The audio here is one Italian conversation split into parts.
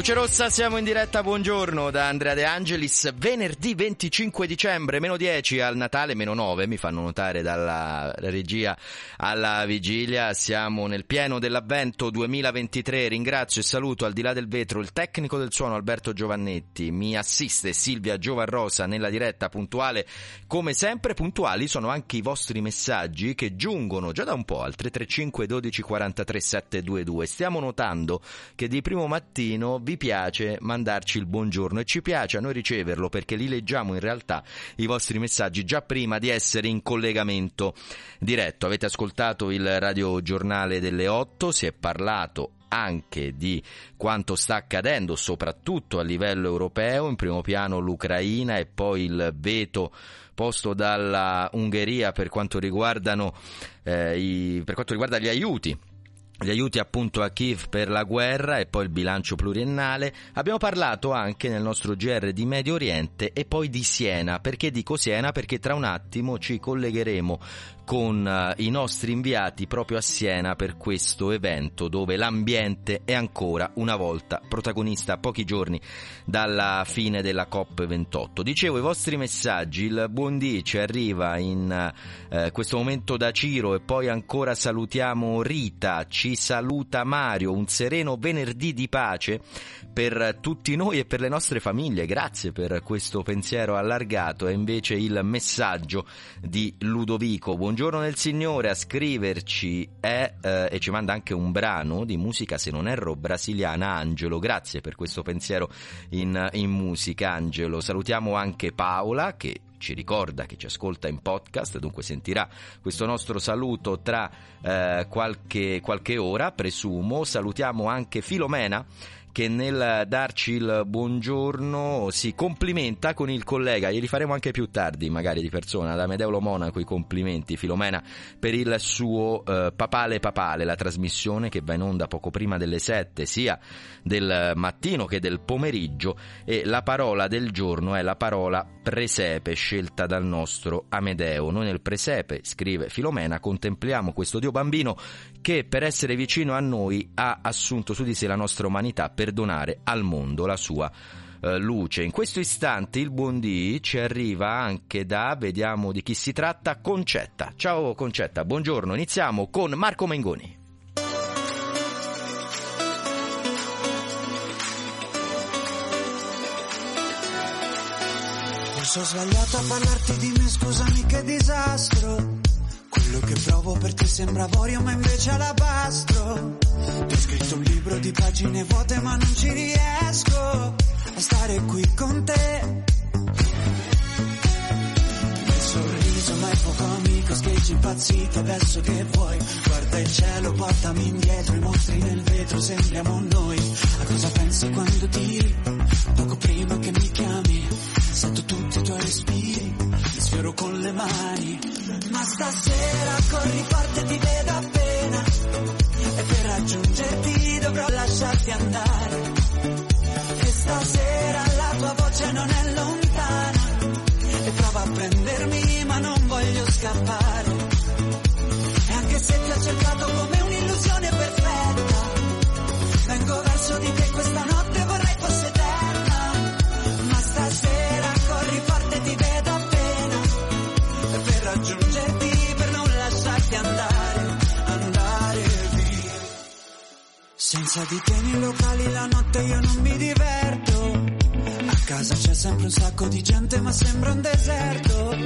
Luce Rossa, siamo in diretta, buongiorno da Andrea De Angelis, venerdì 25 dicembre, meno 10 al Natale, meno 9, mi fanno notare dalla regia alla vigilia, siamo nel pieno dell'avvento 2023, ringrazio e saluto al di là del vetro il tecnico del suono Alberto Giovannetti, mi assiste Silvia Giovarrosa nella diretta puntuale, come sempre puntuali sono anche i vostri messaggi che giungono già da un po' al 335 12 43 722, stiamo notando che di primo mattino vi piace mandarci il buongiorno e ci piace a noi riceverlo perché li leggiamo in realtà i vostri messaggi già prima di essere in collegamento diretto. Avete ascoltato il radiogiornale delle 8, si è parlato anche di quanto sta accadendo, soprattutto a livello europeo, in primo piano l'Ucraina e poi il veto posto dalla Ungheria per quanto, eh, i, per quanto riguarda gli aiuti gli aiuti appunto a Kiev per la guerra e poi il bilancio pluriennale. Abbiamo parlato anche nel nostro GR di Medio Oriente e poi di Siena. Perché dico Siena? Perché tra un attimo ci collegheremo con uh, i nostri inviati proprio a Siena per questo evento dove l'ambiente è ancora una volta protagonista a pochi giorni dalla fine della COP28. Dicevo i vostri messaggi, il buondì ci arriva in uh, questo momento da Ciro e poi ancora salutiamo Rita, ci saluta Mario, un sereno venerdì di pace per tutti noi e per le nostre famiglie, grazie per questo pensiero allargato e invece il messaggio di Ludovico. Buongiorno Buongiorno nel Signore a scriverci è, eh, e ci manda anche un brano di musica, se non erro, brasiliana Angelo. Grazie per questo pensiero in, in musica, Angelo. Salutiamo anche Paola che ci ricorda che ci ascolta in podcast, dunque sentirà questo nostro saluto tra eh, qualche, qualche ora, presumo. Salutiamo anche Filomena che nel darci il buongiorno si complimenta con il collega, glieli faremo anche più tardi, magari di persona, da Medeulo Monaco i complimenti, Filomena, per il suo eh, Papale Papale, la trasmissione che va in onda poco prima delle 7, sia del mattino che del pomeriggio, e la parola del giorno è la parola presepe, scelta dal nostro Amedeo. Noi nel presepe, scrive Filomena, contempliamo questo Dio bambino che per essere vicino a noi ha assunto su di sé la nostra umanità per donare al mondo la sua eh, luce. In questo istante il buon Dì ci arriva anche da, vediamo di chi si tratta, Concetta. Ciao Concetta, buongiorno. Iniziamo con Marco Mengoni. Forse ho sbagliato a parlarti di me, scusami che disastro. Quello che provo per te sembra avorio ma invece alabastro Ti ho scritto un libro di pagine vuote ma non ci riesco a stare qui con te. Il sorriso ma è poco amico, scheggi impazziti adesso che vuoi. Guarda il cielo, portami indietro, i mostri nel vetro sembriamo noi. A cosa pensi quando tiri? Poco prima che mi chiami Sento tutti i tuoi respiri, sfioro con le mani. Ma stasera corri forte ti vedo appena. E per raggiungerti dovrò lasciarti andare. E stasera la tua voce non è lontana. E prova a prendermi ma non voglio scappare. E anche se ti ho cercato come senza di te nei locali la notte io non mi diverto. A casa c'è sempre un sacco di gente ma sembra un deserto.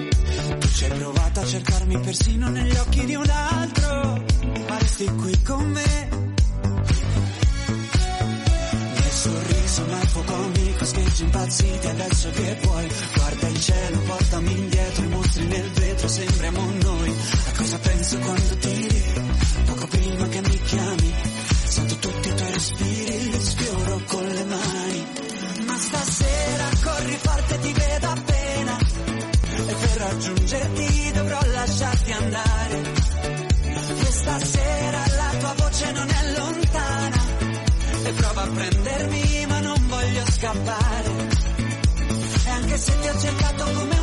Tu ci hai provato a cercarmi persino negli occhi di un altro. Ma resti qui con me. Nel sorriso ma è poco amico scheggi impazziti adesso che vuoi. Guarda il cielo portami indietro i mostri nel vetro sembriamo noi. A cosa pensi quando tiri poco prima che mi chiami sento tuoi respiri li sfioro con le mani. Ma stasera corri forte, ti vedo appena. E per raggiungerti dovrò lasciarti andare. E stasera la tua voce non è lontana. E prova a prendermi, ma non voglio scappare. E anche se ti ho cercato come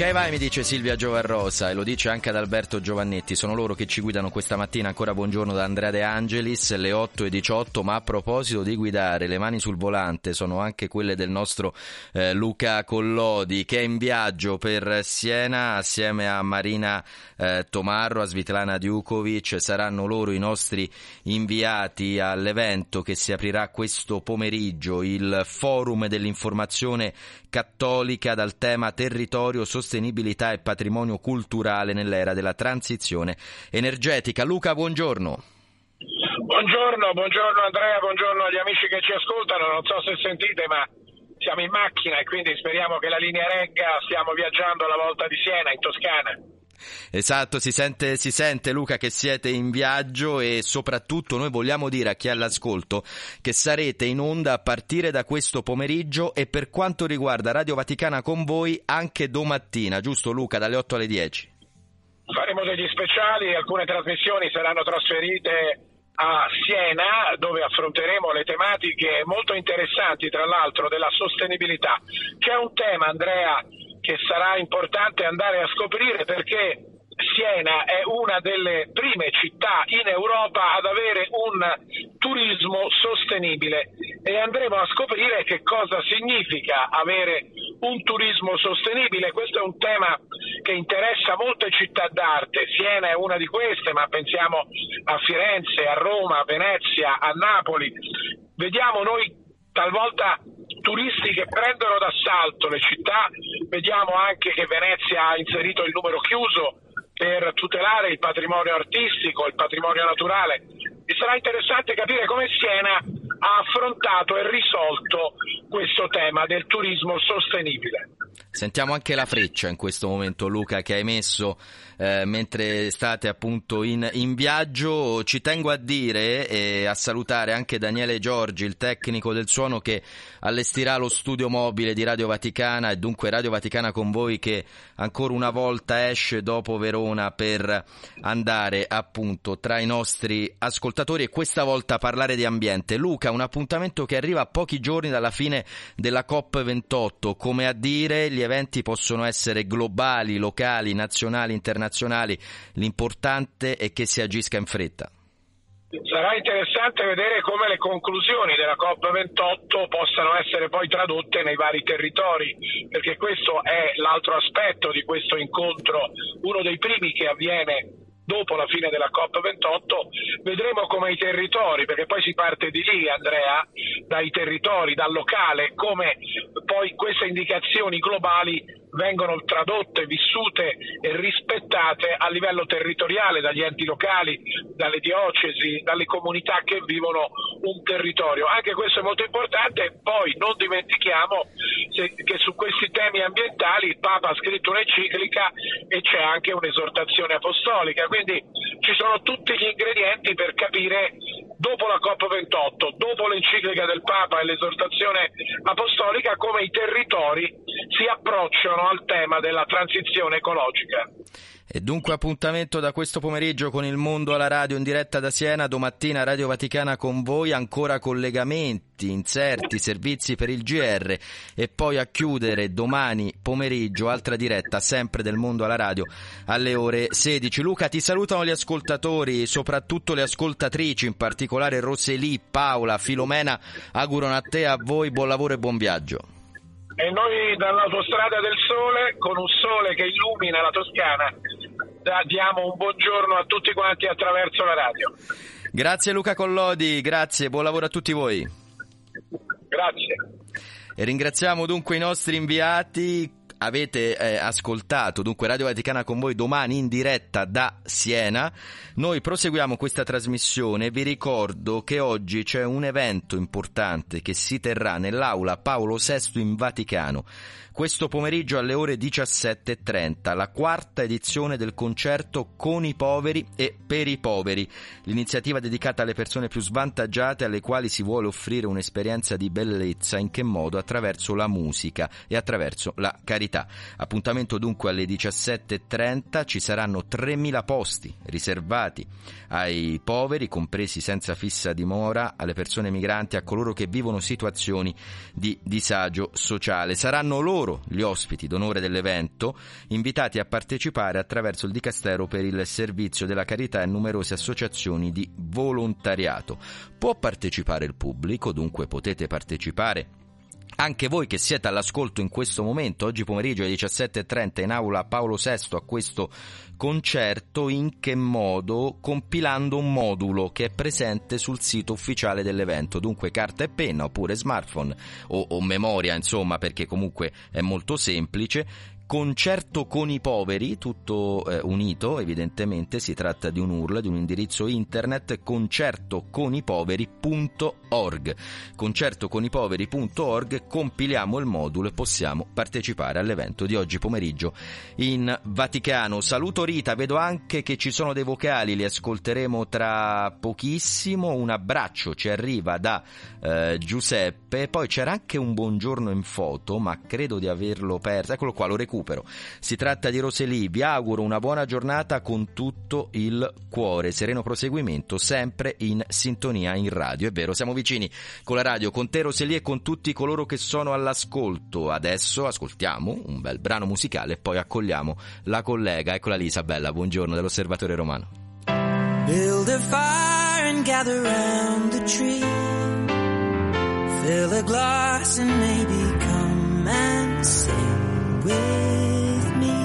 Ok, vai, mi dice Silvia Giovarrosa e lo dice anche ad Alberto Giovannetti. Sono loro che ci guidano questa mattina. Ancora buongiorno da Andrea De Angelis, le 8 e 18. Ma a proposito di guidare, le mani sul volante sono anche quelle del nostro eh, Luca Collodi che è in viaggio per Siena assieme a Marina eh, Tomarro, a Svitlana Djukovic. Saranno loro i nostri inviati all'evento che si aprirà questo pomeriggio, il forum dell'informazione cattolica dal tema territorio, sostenibilità e patrimonio culturale nell'era della transizione energetica. Luca, buongiorno. Buongiorno, buongiorno Andrea, buongiorno agli amici che ci ascoltano. Non so se sentite, ma siamo in macchina e quindi speriamo che la linea regga. Stiamo viaggiando alla volta di Siena, in Toscana. Esatto, si sente, si sente Luca che siete in viaggio e soprattutto noi vogliamo dire a chi è all'ascolto che sarete in onda a partire da questo pomeriggio e per quanto riguarda Radio Vaticana con voi anche domattina, giusto Luca, dalle 8 alle 10? Faremo degli speciali, alcune trasmissioni saranno trasferite a Siena dove affronteremo le tematiche molto interessanti tra l'altro della sostenibilità. C'è un tema Andrea che sarà importante andare a scoprire perché Siena è una delle prime città in Europa ad avere un turismo sostenibile e andremo a scoprire che cosa significa avere un turismo sostenibile. Questo è un tema che interessa molte città d'arte, Siena è una di queste, ma pensiamo a Firenze, a Roma, a Venezia, a Napoli. Vediamo noi talvolta turisti che prendono d'assalto le città, vediamo anche che Venezia ha inserito il numero chiuso per tutelare il patrimonio artistico, il patrimonio naturale. E sarà interessante capire come Siena ha affrontato e risolto questo tema del turismo sostenibile. Sentiamo anche la freccia in questo momento, Luca, che hai messo eh, mentre state appunto in, in, viaggio. Ci tengo a dire e a salutare anche Daniele Giorgi, il tecnico del suono che allestirà lo studio mobile di Radio Vaticana e dunque Radio Vaticana con voi che ancora una volta esce dopo Verona per andare appunto tra i nostri ascoltatori e questa volta parlare di ambiente. Luca, un appuntamento che arriva a pochi giorni dalla fine della COP28, come a dire gli eventi possono essere globali, locali, nazionali, internazionali, l'importante è che si agisca in fretta. Sarà interessante vedere come le conclusioni della COP28 possano essere poi tradotte nei vari territori, perché questo è l'altro aspetto di questo incontro, uno dei primi che avviene dopo la fine della COP28, vedremo come i territori, perché poi si parte di lì Andrea, dai territori, dal locale, come poi queste indicazioni globali vengono tradotte, vissute e rispettate a livello territoriale dagli enti locali, dalle diocesi, dalle comunità che vivono un territorio. Anche questo è molto importante. Poi non dimentichiamo che su questi temi ambientali il Papa ha scritto un'enciclica e c'è anche un'esortazione apostolica. Quindi ci sono tutti gli ingredienti per capire dopo la COP28, dopo l'enciclica del Papa e l'esortazione apostolica, come i territori si approcciano al tema della transizione ecologica. E dunque appuntamento da questo pomeriggio con il mondo alla radio in diretta da Siena, domattina Radio Vaticana con voi, ancora collegamenti, inserti, servizi per il GR e poi a chiudere domani pomeriggio altra diretta sempre del mondo alla radio alle ore 16. Luca ti salutano gli ascoltatori, soprattutto le ascoltatrici, in particolare Roselì, Paola, Filomena, augurano a te, a voi buon lavoro e buon viaggio. E noi dall'autostrada del sole, con un sole che illumina la Toscana, diamo un buongiorno a tutti quanti attraverso la radio. Grazie Luca Collodi, grazie, buon lavoro a tutti voi. Grazie. E ringraziamo dunque i nostri inviati avete eh, ascoltato dunque Radio Vaticana con voi domani in diretta da Siena. Noi proseguiamo questa trasmissione. Vi ricordo che oggi c'è un evento importante che si terrà nell'aula Paolo VI in Vaticano questo pomeriggio alle ore 17.30 la quarta edizione del concerto Con i poveri e per i poveri, l'iniziativa dedicata alle persone più svantaggiate alle quali si vuole offrire un'esperienza di bellezza in che modo? Attraverso la musica e attraverso la carità. Appuntamento dunque alle 17.30, ci saranno 3.000 posti riservati ai poveri, compresi senza fissa dimora, alle persone migranti, a coloro che vivono situazioni di disagio sociale. Saranno loro loro gli ospiti d'onore dell'evento, invitati a partecipare attraverso il Dicastero per il Servizio della Carità e numerose associazioni di volontariato. Può partecipare il pubblico, dunque potete partecipare anche voi che siete all'ascolto in questo momento, oggi pomeriggio alle 17.30 in aula Paolo VI a questo concerto, in che modo? Compilando un modulo che è presente sul sito ufficiale dell'evento, dunque carta e penna oppure smartphone o, o memoria, insomma, perché comunque è molto semplice Concerto con i poveri, tutto eh, unito, evidentemente si tratta di un URL, di un indirizzo internet concertoconipoveri.org. Concertoconipoveri.org, compiliamo il modulo e possiamo partecipare all'evento di oggi pomeriggio in Vaticano. Saluto Rita, vedo anche che ci sono dei vocali, li ascolteremo tra pochissimo. Un abbraccio ci arriva da eh, Giuseppe, poi c'era anche un buongiorno in foto, ma credo di averlo perso. Eccolo qua, lo recupero recupero. Si tratta di Roselì, vi auguro una buona giornata con tutto il cuore, sereno proseguimento, sempre in sintonia in radio. È vero, siamo vicini con la radio, con te Roselì e con tutti coloro che sono all'ascolto. Adesso ascoltiamo un bel brano musicale e poi accogliamo la collega, eccola lì Isabella, buongiorno dell'Osservatore Romano. Build a fire and gather round the tree. Fill a glass and maybe come and sing. With me.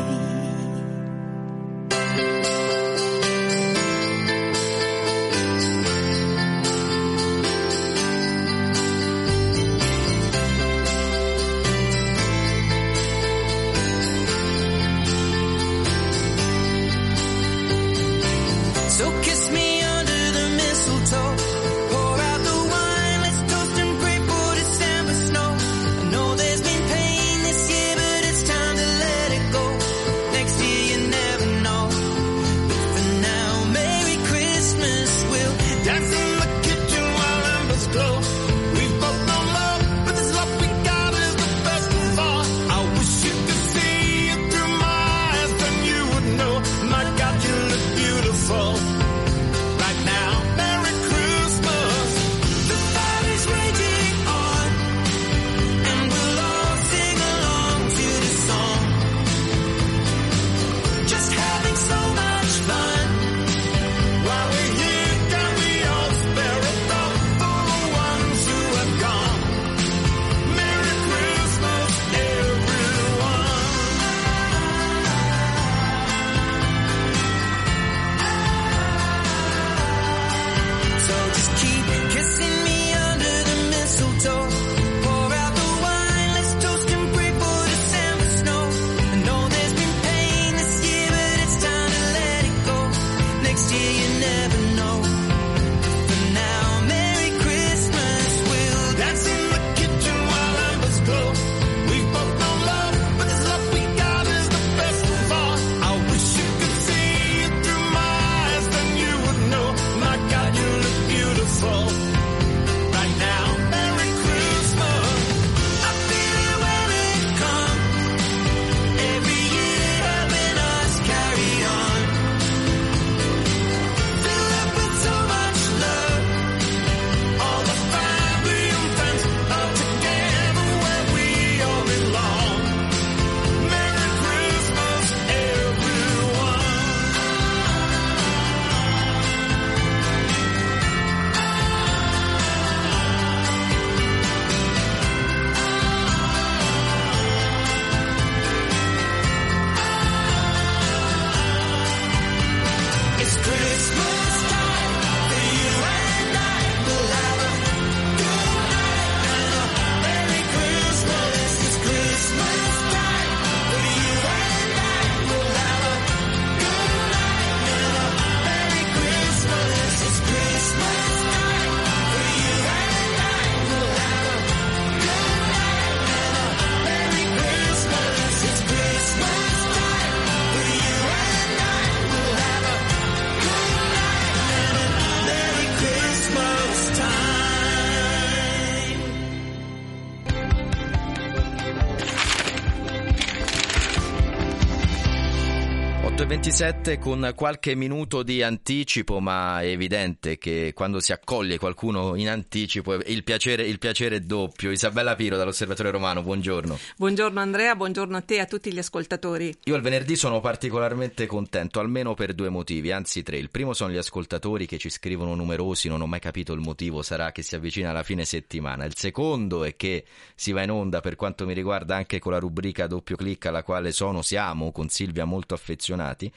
it's 8.27 con qualche minuto di anticipo, ma è evidente che quando si accoglie qualcuno in anticipo il piacere, il piacere è doppio. Isabella Piro dall'Osservatore Romano, buongiorno. Buongiorno Andrea, buongiorno a te e a tutti gli ascoltatori. Io il venerdì sono particolarmente contento, almeno per due motivi, anzi tre. Il primo sono gli ascoltatori che ci scrivono numerosi, non ho mai capito il motivo, sarà che si avvicina alla fine settimana. Il secondo è che si va in onda per quanto mi riguarda anche con la rubrica doppio clic alla quale sono, siamo con Silvia molto affezionati.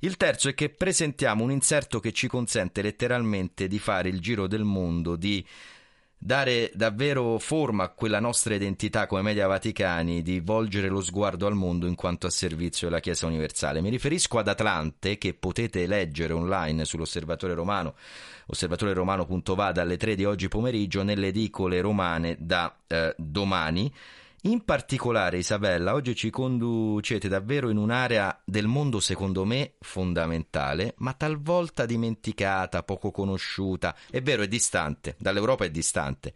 Il terzo è che presentiamo un inserto che ci consente letteralmente di fare il giro del mondo, di dare davvero forma a quella nostra identità come media vaticani, di volgere lo sguardo al mondo in quanto a servizio della Chiesa universale. Mi riferisco ad Atlante, che potete leggere online sull'Osservatore Romano, osservatoreromano.va dalle 3 di oggi pomeriggio, nelle edicole romane da eh, domani. In particolare, Isabella, oggi ci conducete davvero in un'area del mondo secondo me fondamentale, ma talvolta dimenticata, poco conosciuta. È vero, è distante, dall'Europa è distante,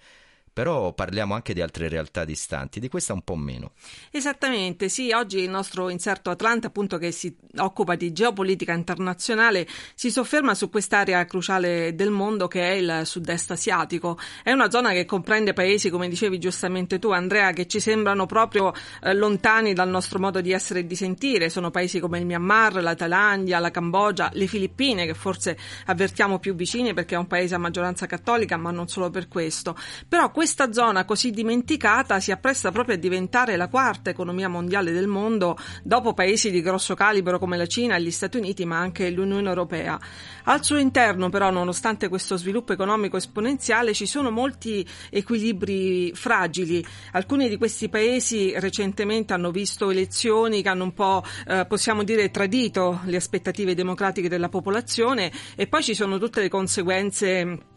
però parliamo anche di altre realtà distanti, di questa un po' meno. Esattamente, sì, oggi il nostro inserto Atlanta, appunto che si occupa di geopolitica internazionale, si sofferma su quest'area cruciale del mondo che è il sud-est asiatico. È una zona che comprende paesi, come dicevi giustamente tu Andrea, che ci sembrano proprio eh, lontani dal nostro modo di essere e di sentire. Sono paesi come il Myanmar, la Thailandia, la Cambogia, le Filippine, che forse avvertiamo più vicine perché è un paese a maggioranza cattolica, ma non solo per questo. Però questa zona così dimenticata si appresta proprio a diventare la quarta economia mondiale del mondo dopo paesi di grosso calibro come la Cina gli Stati Uniti, ma anche l'Unione Europea. Al suo interno, però, nonostante questo sviluppo economico esponenziale, ci sono molti equilibri fragili. Alcuni di questi paesi recentemente hanno visto elezioni che hanno un po', eh, possiamo dire, tradito le aspettative democratiche della popolazione e poi ci sono tutte le conseguenze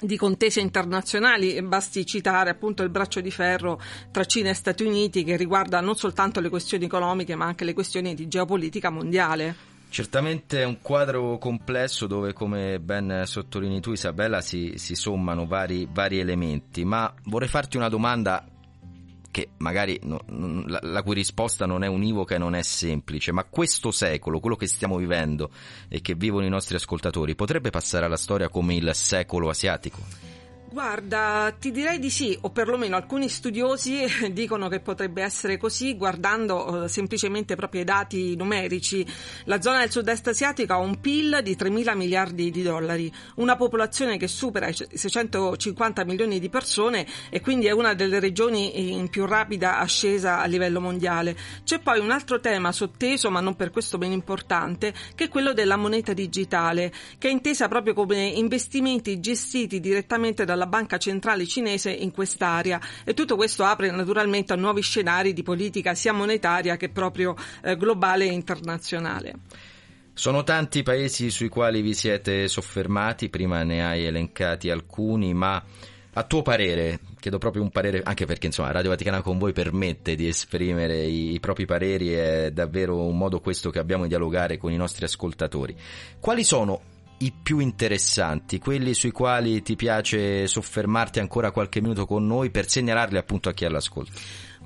di contese internazionali, basti citare appunto il braccio di ferro tra Cina e Stati Uniti che riguarda non soltanto le questioni economiche ma anche le questioni di geopolitica mondiale. Certamente è un quadro complesso dove, come ben sottolinei tu Isabella, si, si sommano vari, vari elementi, ma vorrei farti una domanda che magari no, la, la, cui risposta non è univoca e non è semplice, ma questo secolo, quello che stiamo vivendo e che vivono i nostri ascoltatori, potrebbe passare alla storia come il secolo asiatico? Guarda, ti direi di sì, o perlomeno alcuni studiosi dicono che potrebbe essere così guardando eh, semplicemente proprio i dati numerici. La zona del sud-est asiatico ha un PIL di 3 mila miliardi di dollari, una popolazione che supera i 650 milioni di persone e quindi è una delle regioni in più rapida ascesa a livello mondiale. C'è poi un altro tema sotteso, ma non per questo meno importante, che è quello della moneta digitale, che è intesa proprio come investimenti gestiti direttamente dalla Banca Centrale Cinese in quest'area e tutto questo apre naturalmente a nuovi scenari di politica sia monetaria che proprio eh, globale e internazionale. Sono tanti i paesi sui quali vi siete soffermati, prima ne hai elencati alcuni, ma a tuo parere, chiedo proprio un parere, anche perché insomma Radio Vaticana con voi permette di esprimere i, i propri pareri, è davvero un modo questo che abbiamo di dialogare con i nostri ascoltatori. Quali sono i più interessanti, quelli sui quali ti piace soffermarti ancora qualche minuto con noi per segnalarli appunto a chi all'ascolto?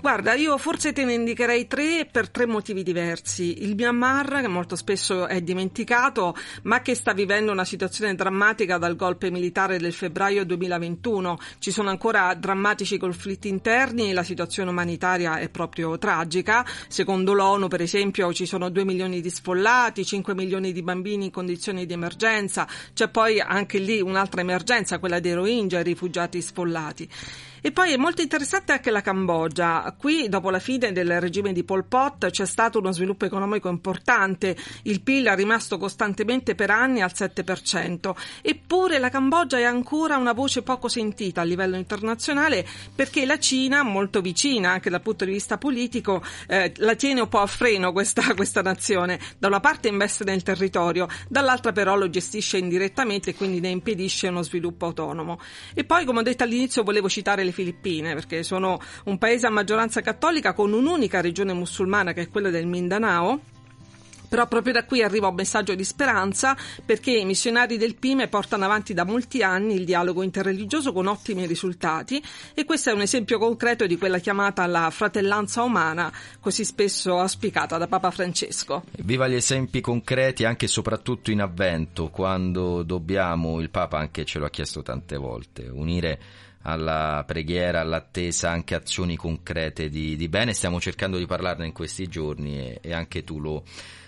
Guarda, io forse te ne indicherei tre per tre motivi diversi. Il Myanmar, che molto spesso è dimenticato, ma che sta vivendo una situazione drammatica dal golpe militare del febbraio 2021. Ci sono ancora drammatici conflitti interni e la situazione umanitaria è proprio tragica. Secondo l'ONU, per esempio, ci sono 2 milioni di sfollati, 5 milioni di bambini in condizioni di emergenza. C'è poi anche lì un'altra emergenza, quella dei Rohingya, i rifugiati sfollati. E poi è molto interessante anche la Cambogia. Qui, dopo la fine del regime di Pol Pot, c'è stato uno sviluppo economico importante. Il PIL è rimasto costantemente per anni al 7%. Eppure la Cambogia è ancora una voce poco sentita a livello internazionale perché la Cina, molto vicina anche dal punto di vista politico, eh, la tiene un po' a freno questa, questa nazione. Da una parte investe nel territorio, dall'altra però lo gestisce indirettamente e quindi ne impedisce uno sviluppo autonomo. E poi, come ho detto all'inizio, volevo citare le Filippine, perché sono un paese a maggioranza cattolica con un'unica regione musulmana che è quella del Mindanao Però proprio da qui arriva un messaggio di speranza perché i missionari del PIME portano avanti da molti anni il dialogo interreligioso con ottimi risultati e questo è un esempio concreto di quella chiamata la fratellanza umana così spesso auspicata da Papa Francesco. Viva gli esempi concreti anche e soprattutto in avvento quando dobbiamo, il Papa anche ce lo ha chiesto tante volte, unire alla preghiera, all'attesa, anche azioni concrete di, di bene. Stiamo cercando di parlarne in questi giorni e, e anche tu lo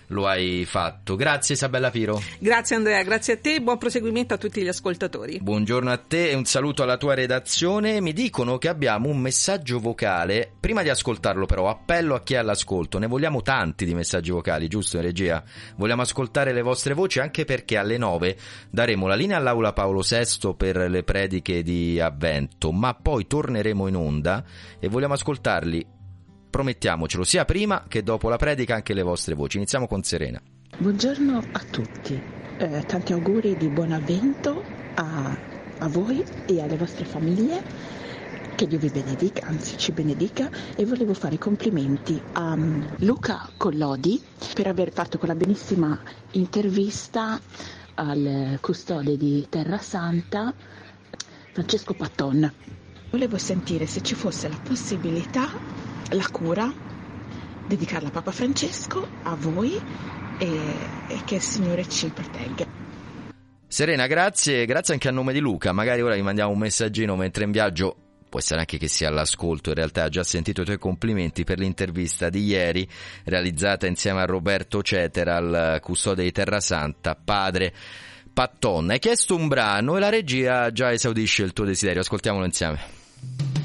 lo hai fatto. Grazie Isabella Piro. Grazie Andrea, grazie a te e buon proseguimento a tutti gli ascoltatori. Buongiorno a te e un saluto alla tua redazione. Mi dicono che abbiamo un messaggio vocale. Prima di ascoltarlo però, appello a chi è all'ascolto. Ne vogliamo tanti di messaggi vocali, giusto in regia? Vogliamo ascoltare le vostre voci anche perché alle 9 daremo la linea all'Aula Paolo VI per le prediche di Avvento, ma poi torneremo in onda e vogliamo ascoltarli promettiamocelo, sia prima che dopo la predica anche le vostre voci. Iniziamo con Serena. Buongiorno a tutti, eh, tanti auguri di buon avvento a, a voi e alle vostre famiglie. Che Dio vi benedica, anzi ci benedica e volevo fare complimenti a um, Luca Collodi per aver fatto quella benissima intervista al custode di Terra Santa, Francesco Patton. Volevo sentire se ci fosse la possibilità la cura, dedicarla a Papa Francesco, a voi e, e che il Signore ci protegga. Serena, grazie, grazie anche a nome di Luca. Magari ora gli mandiamo un messaggino mentre in viaggio. Può essere anche che sia all'ascolto, in realtà ha già sentito i tuoi complimenti per l'intervista di ieri realizzata insieme a Roberto Cetera, al custode di Terra Santa, padre Patton. Hai chiesto un brano e la regia già esaudisce il tuo desiderio, ascoltiamolo insieme.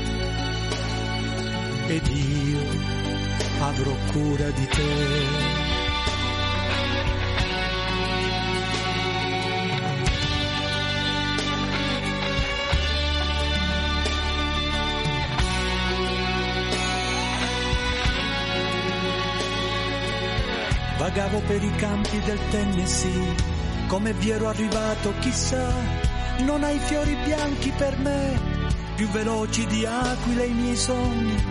ed io avrò cura di te. Vagavo per i campi del Tennessee, come vi ero arrivato chissà, non hai fiori bianchi per me, più veloci di aquile i miei sogni,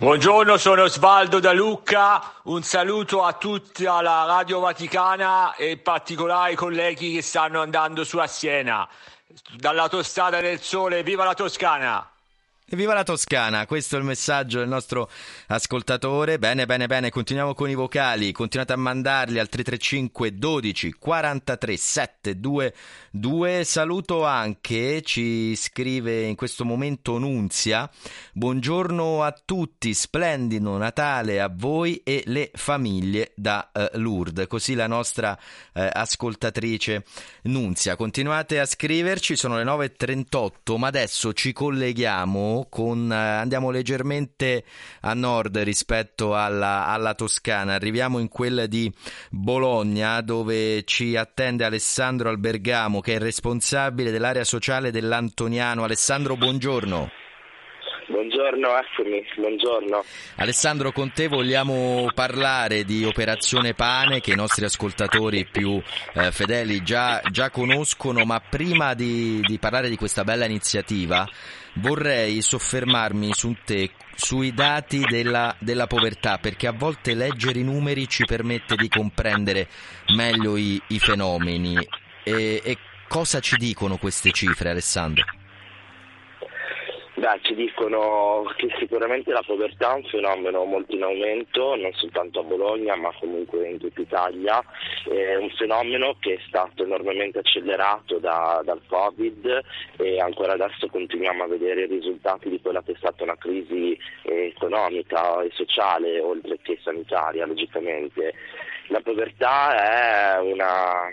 Buongiorno, sono Osvaldo da Lucca, un saluto a tutti alla Radio Vaticana e in particolare ai colleghi che stanno andando su a Siena. Dall'autostrada del Sole, viva la Toscana! Viva la Toscana, questo è il messaggio del nostro ascoltatore. Bene, bene, bene, continuiamo con i vocali, continuate a mandarli al 335 12 43 722. Saluto anche, ci scrive in questo momento Nunzia, buongiorno a tutti, splendido Natale a voi e le famiglie da eh, Lourdes. Così la nostra eh, ascoltatrice Nunzia. Continuate a scriverci, sono le 9.38, ma adesso ci colleghiamo con, eh, andiamo leggermente a nord rispetto alla, alla Toscana, arriviamo in quella di Bologna dove ci attende Alessandro Albergamo che è responsabile dell'area sociale dell'Antoniano. Alessandro, buongiorno. Buongiorno, eccomi, buongiorno. Alessandro, con te vogliamo parlare di Operazione Pane che i nostri ascoltatori più eh, fedeli già, già, conoscono, ma prima di, di parlare di questa bella iniziativa vorrei soffermarmi su te, sui dati della, della, povertà, perché a volte leggere i numeri ci permette di comprendere meglio i, i fenomeni. E, e cosa ci dicono queste cifre, Alessandro? Beh, ci dicono che sicuramente la povertà è un fenomeno molto in aumento, non soltanto a Bologna ma comunque in tutta Italia, è un fenomeno che è stato enormemente accelerato da, dal Covid e ancora adesso continuiamo a vedere i risultati di quella che è stata una crisi economica e sociale oltre che sanitaria logicamente. La povertà è una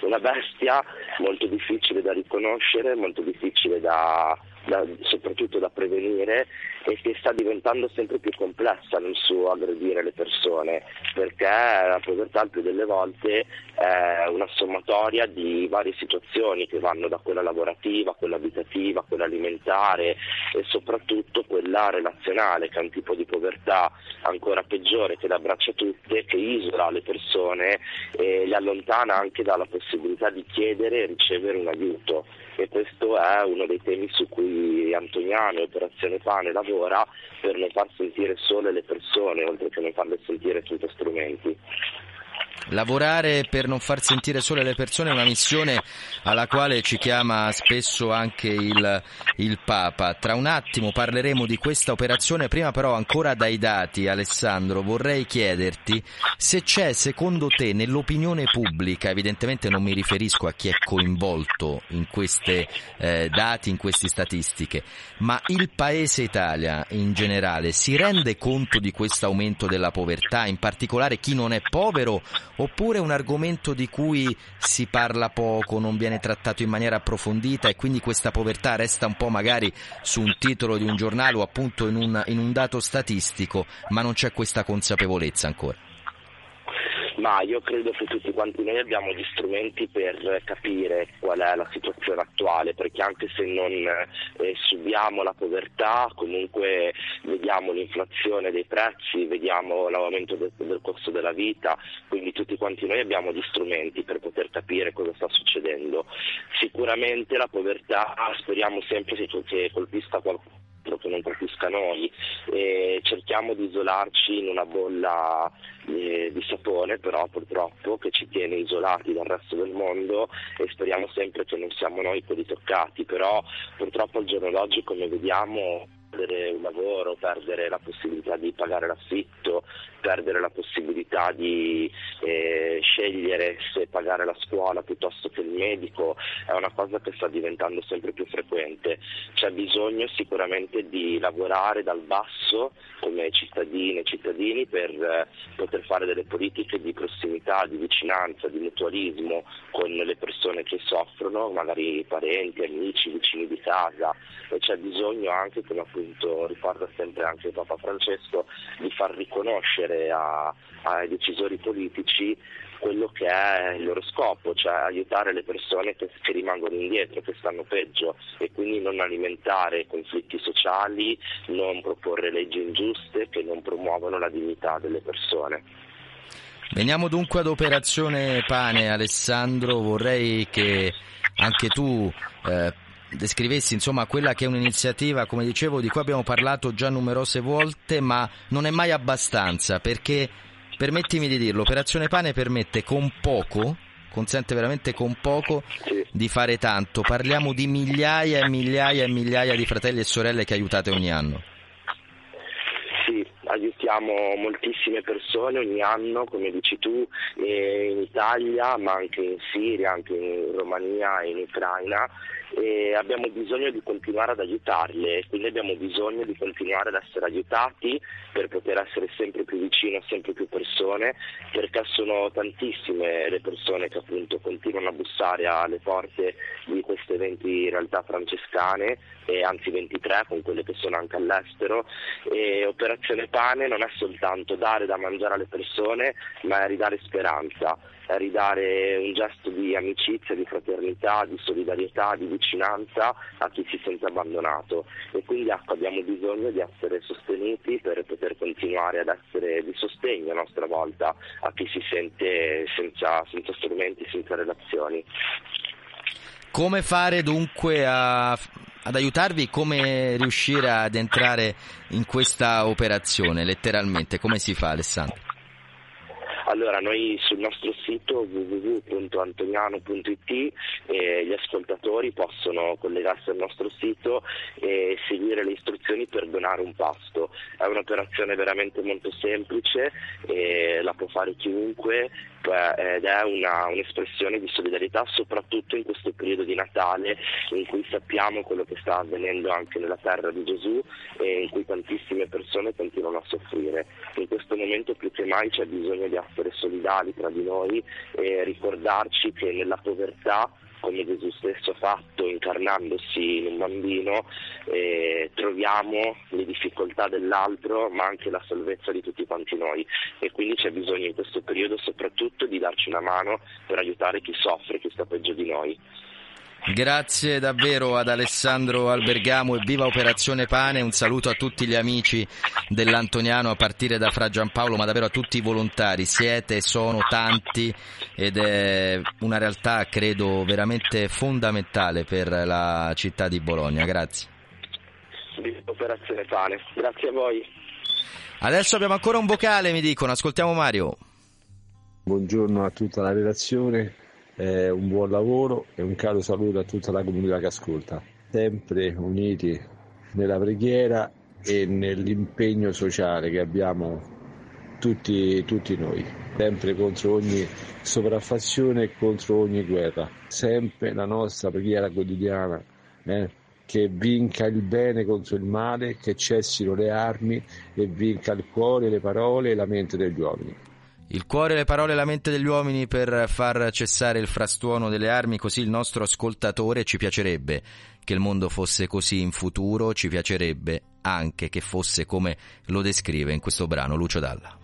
una bestia molto difficile da riconoscere, molto difficile da, da, soprattutto da prevenire e che sta diventando sempre più complessa nel suo aggredire le persone perché la povertà il più delle volte è una sommatoria di varie situazioni che vanno da quella lavorativa, quella abitativa, quella alimentare e soprattutto quella relazionale che è un tipo di povertà ancora peggiore che le abbraccia tutte, che isola le persone e le allontana anche dalla possibilità di chiedere e ricevere un aiuto. E questo è uno dei temi su cui Antoniano e Operazione Pane lavora per non far sentire sole le persone, oltre che non farle sentire tutti strumenti. Lavorare per non far sentire sole le persone è una missione alla quale ci chiama spesso anche il, il, Papa. Tra un attimo parleremo di questa operazione, prima però ancora dai dati, Alessandro, vorrei chiederti se c'è secondo te nell'opinione pubblica, evidentemente non mi riferisco a chi è coinvolto in questi eh, dati, in queste statistiche, ma il Paese Italia in generale si rende conto di questo aumento della povertà, in particolare chi non è povero oppure un argomento di cui si parla poco, non viene trattato in maniera approfondita e quindi questa povertà resta un po' magari su un titolo di un giornale o appunto in un, in un dato statistico, ma non c'è questa consapevolezza ancora ma io credo che tutti quanti noi abbiamo gli strumenti per capire qual è la situazione attuale, perché anche se non eh, subiamo la povertà, comunque vediamo l'inflazione dei prezzi, vediamo l'aumento del, del costo della vita, quindi tutti quanti noi abbiamo gli strumenti per poter capire cosa sta succedendo. Sicuramente la povertà speriamo sempre che colpisca qualcuno che non colpisca noi. E cerchiamo di isolarci in una bolla eh, di sapone però purtroppo che ci tiene isolati dal resto del mondo e speriamo sempre che non siamo noi quelli toccati. Però purtroppo al giorno d'oggi come vediamo perdere un lavoro, perdere la possibilità di pagare l'affitto, perdere la possibilità di eh, scegliere se pagare la scuola piuttosto che il medico, è una cosa che sta diventando sempre più frequente. C'è bisogno sicuramente di lavorare dal basso come cittadine e cittadini per eh, poter fare delle politiche di prossimità, di vicinanza, di mutualismo con le persone che soffrono, magari parenti, amici, vicini di casa e c'è bisogno anche come appunto ricorda sempre anche Papa Francesco, di far riconoscere a, ai decisori politici quello che è il loro scopo, cioè aiutare le persone che, che, rimangono indietro, che stanno peggio e quindi non alimentare conflitti sociali, non proporre leggi ingiuste che non promuovono la dignità delle persone. Veniamo dunque ad Operazione Pane, Alessandro, vorrei che anche tu eh, descrivessi insomma quella che è un'iniziativa, come dicevo, di cui abbiamo parlato già numerose volte, ma non è mai abbastanza perché, permettimi di dirlo, Operazione Pane permette con poco, consente veramente con poco di fare tanto. Parliamo di migliaia e migliaia e migliaia di fratelli e sorelle che aiutate ogni anno. Aiutiamo moltissime persone ogni anno, come dici tu, in Italia, ma anche in Siria, anche in Romania e in Ucraina e abbiamo bisogno di continuare ad aiutarle, quindi abbiamo bisogno di continuare ad essere aiutati per poter essere sempre più vicino a sempre più persone, perché sono tantissime le persone che appunto continuano a bussare alle porte di queste 20 realtà francescane, anzi 23 con quelle che sono anche all'estero. E Operazione Pane non è soltanto dare da mangiare alle persone, ma è ridare speranza ridare un gesto di amicizia, di fraternità, di solidarietà, di vicinanza a chi si sente abbandonato e quindi ecco, abbiamo bisogno di essere sostenuti per poter continuare ad essere di sostegno a nostra volta a chi si sente senza, senza strumenti, senza relazioni. Come fare dunque a, ad aiutarvi? Come riuscire ad entrare in questa operazione letteralmente? Come si fa Alessandro? Allora, noi sul nostro sito www.antoniano.it eh, gli ascoltatori possono collegarsi al nostro sito e seguire le istruzioni per donare un pasto. È un'operazione veramente molto semplice, eh, la può fare chiunque ed è una, un'espressione di solidarietà soprattutto in questo periodo di Natale in cui sappiamo quello che sta avvenendo anche nella terra di Gesù e in cui tantissime persone continuano a soffrire. In questo momento più che mai c'è bisogno di essere solidali tra di noi e ricordarci che nella povertà come Gesù stesso ha fatto incarnandosi in un bambino, eh, troviamo le difficoltà dell'altro ma anche la salvezza di tutti quanti noi e quindi c'è bisogno in questo periodo soprattutto di darci una mano per aiutare chi soffre, chi sta peggio di noi. Grazie davvero ad Alessandro Albergamo e viva Operazione Pane, un saluto a tutti gli amici dell'Antoniano a partire da Fra Giampaolo, ma davvero a tutti i volontari, siete, sono tanti ed è una realtà credo veramente fondamentale per la città di Bologna, grazie. Viva Operazione Pane, grazie a voi. Adesso abbiamo ancora un vocale, mi dicono, ascoltiamo Mario. Buongiorno a tutta la redazione eh, un buon lavoro e un caro saluto a tutta la comunità che ascolta. Sempre uniti nella preghiera e nell'impegno sociale che abbiamo tutti, tutti noi, sempre contro ogni sopraffazione e contro ogni guerra. Sempre la nostra preghiera quotidiana. Eh, che vinca il bene contro il male, che cessino le armi e vinca il cuore, le parole e la mente degli uomini. Il cuore, le parole e la mente degli uomini per far cessare il frastuono delle armi, così il nostro ascoltatore ci piacerebbe che il mondo fosse così in futuro, ci piacerebbe anche che fosse come lo descrive in questo brano Lucio Dalla.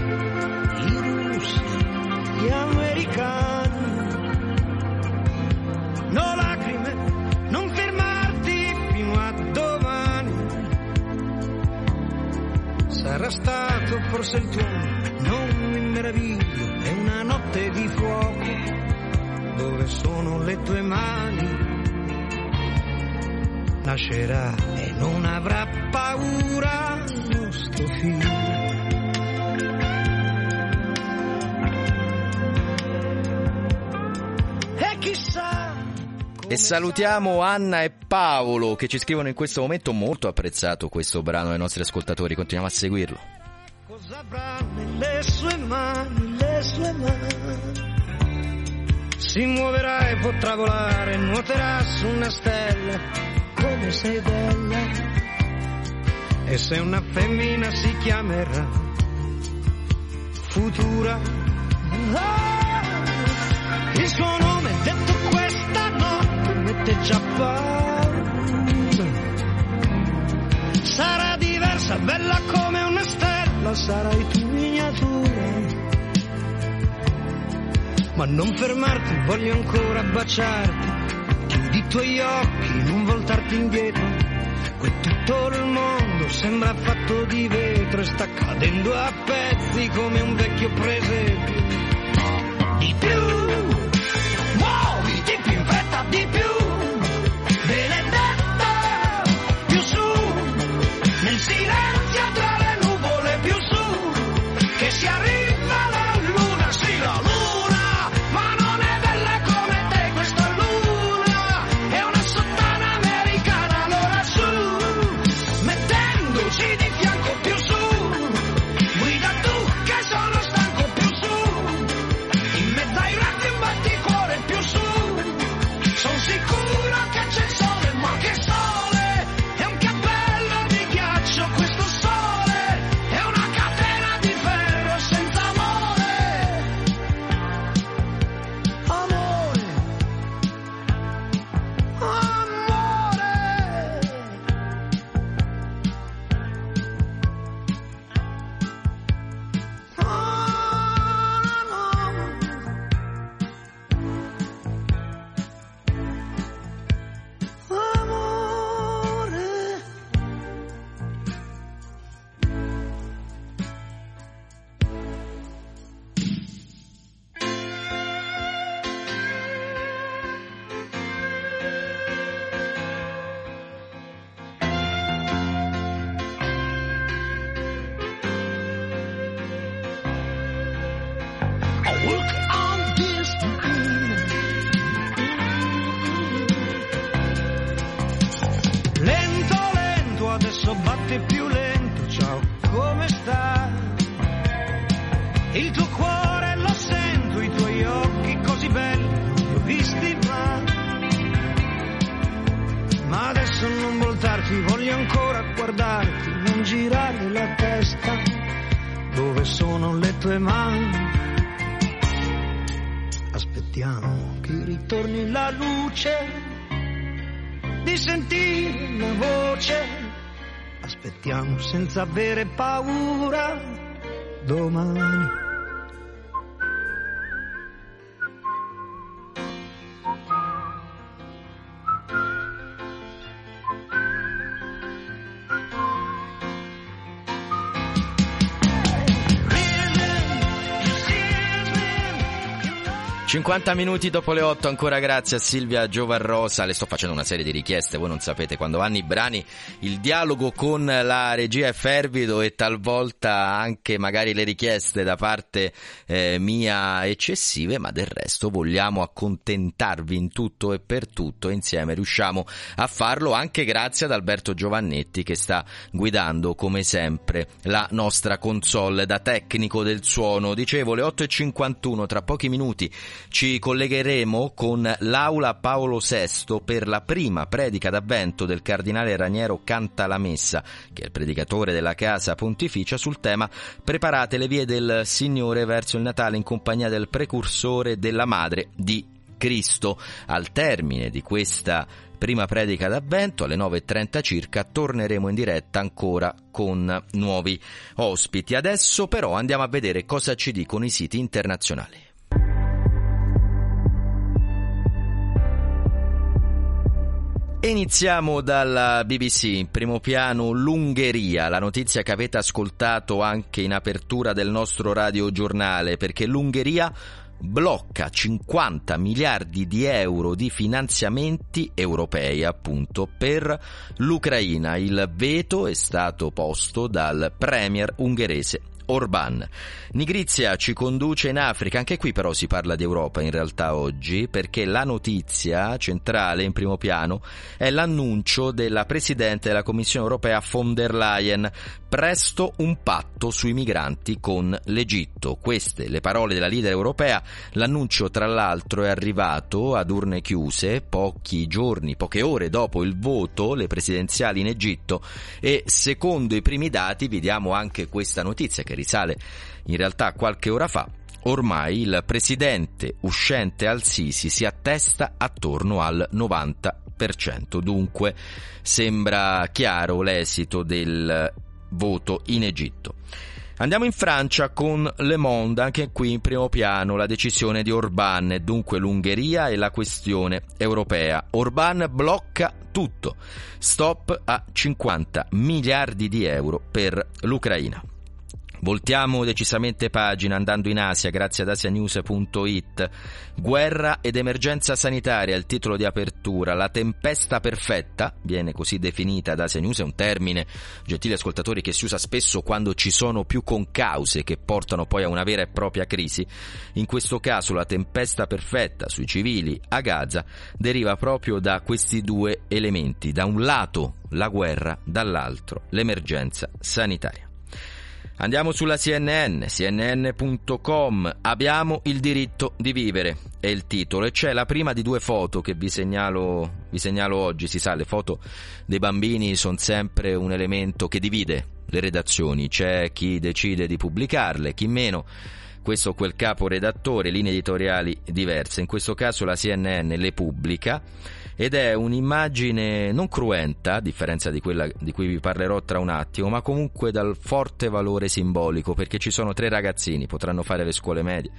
gli americani. No lacrime, non fermarti fino a domani. Sarà stato forse il tuono, non mi meraviglio, è una notte di fuoco. Dove sono le tue mani? nascerà e non avrà paura il nostro figlio. E salutiamo Anna e Paolo che ci scrivono in questo momento molto apprezzato questo brano dai nostri ascoltatori, continuiamo a seguirlo. cosa avrà nelle sue mani, le sue mani. Si muoverà e potrà volare, nuoterà su una stella, come sei bella. E se una femmina si chiamerà Futura. Ah, il suo nome notte già paura. Sarà diversa, bella come una stella, sarai tu miniatura. Ma non fermarti, voglio ancora baciarti. Chiudi i tuoi occhi, non voltarti indietro. Qui tutto il mondo sembra fatto di vetro e sta cadendo a pezzi come un vecchio presepio. Di più, senza avere paura 50 minuti dopo le 8, ancora grazie a Silvia Giovarrosa. Le sto facendo una serie di richieste, voi non sapete, quando vanno i brani il dialogo con la regia è fervido e talvolta anche magari le richieste da parte eh, mia eccessive, ma del resto vogliamo accontentarvi in tutto e per tutto insieme riusciamo a farlo anche grazie ad Alberto Giovannetti che sta guidando come sempre la nostra console da tecnico del suono. Dicevo le 8.51, tra pochi minuti ci collegheremo con l'aula Paolo VI per la prima predica d'avvento del cardinale Raniero Cantalamessa, che è il predicatore della casa pontificia, sul tema Preparate le vie del Signore verso il Natale in compagnia del precursore della Madre di Cristo. Al termine di questa prima predica d'avvento alle 9.30 circa torneremo in diretta ancora con nuovi ospiti. Adesso però andiamo a vedere cosa ci dicono i siti internazionali. Iniziamo dalla BBC, in primo piano l'Ungheria, la notizia che avete ascoltato anche in apertura del nostro radiogiornale, perché l'Ungheria blocca 50 miliardi di euro di finanziamenti europei appunto per l'Ucraina. Il veto è stato posto dal premier ungherese Orban. Nigrizia ci conduce in Africa, anche qui però si parla di Europa in realtà oggi, perché la notizia centrale in primo piano è l'annuncio della Presidente della Commissione europea von der Leyen. Presto un patto sui migranti con l'Egitto. Queste le parole della leader europea. L'annuncio tra l'altro è arrivato ad urne chiuse pochi giorni, poche ore dopo il voto, le presidenziali in Egitto e secondo i primi dati vi diamo anche questa notizia che risale in realtà qualche ora fa, ormai il presidente uscente al-Sisi si attesta attorno al 90%. Dunque sembra chiaro l'esito del voto in Egitto. Andiamo in Francia con Le Monde, anche qui in primo piano la decisione di Orban dunque l'Ungheria e la questione europea. Orban blocca tutto. Stop a 50 miliardi di euro per l'Ucraina. Voltiamo decisamente pagina andando in Asia grazie ad asianews.it. Guerra ed emergenza sanitaria, il titolo di apertura. La tempesta perfetta, viene così definita da Asia News, è un termine, gentili ascoltatori, che si usa spesso quando ci sono più concause che portano poi a una vera e propria crisi. In questo caso la tempesta perfetta sui civili a Gaza deriva proprio da questi due elementi. Da un lato la guerra, dall'altro l'emergenza sanitaria. Andiamo sulla CNN, cnn.com, abbiamo il diritto di vivere, è il titolo, e c'è la prima di due foto che vi segnalo, vi segnalo oggi, si sa, le foto dei bambini sono sempre un elemento che divide le redazioni, c'è chi decide di pubblicarle, chi meno. Questo o quel capo redattore, linee editoriali diverse. In questo caso la CNN le pubblica ed è un'immagine non cruenta, a differenza di quella di cui vi parlerò tra un attimo, ma comunque dal forte valore simbolico, perché ci sono tre ragazzini, potranno fare le scuole medie,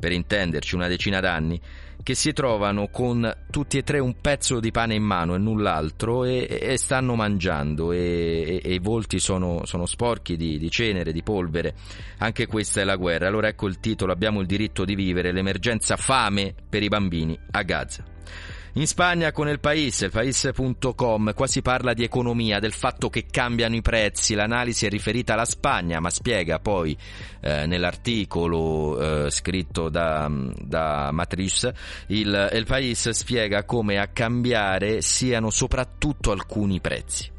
per intenderci una decina d'anni, che si trovano con tutti e tre un pezzo di pane in mano e null'altro e, e stanno mangiando e, e, e, i volti sono, sono sporchi di, di, cenere, di polvere. Anche questa è la guerra. Allora ecco il titolo, abbiamo il diritto di vivere, l'emergenza fame per i bambini a Gaza. In Spagna con il País, il País.com, qua si parla di economia, del fatto che cambiano i prezzi, l'analisi è riferita alla Spagna, ma spiega poi eh, nell'articolo eh, scritto da, da Matrice, il, il País spiega come a cambiare siano soprattutto alcuni prezzi.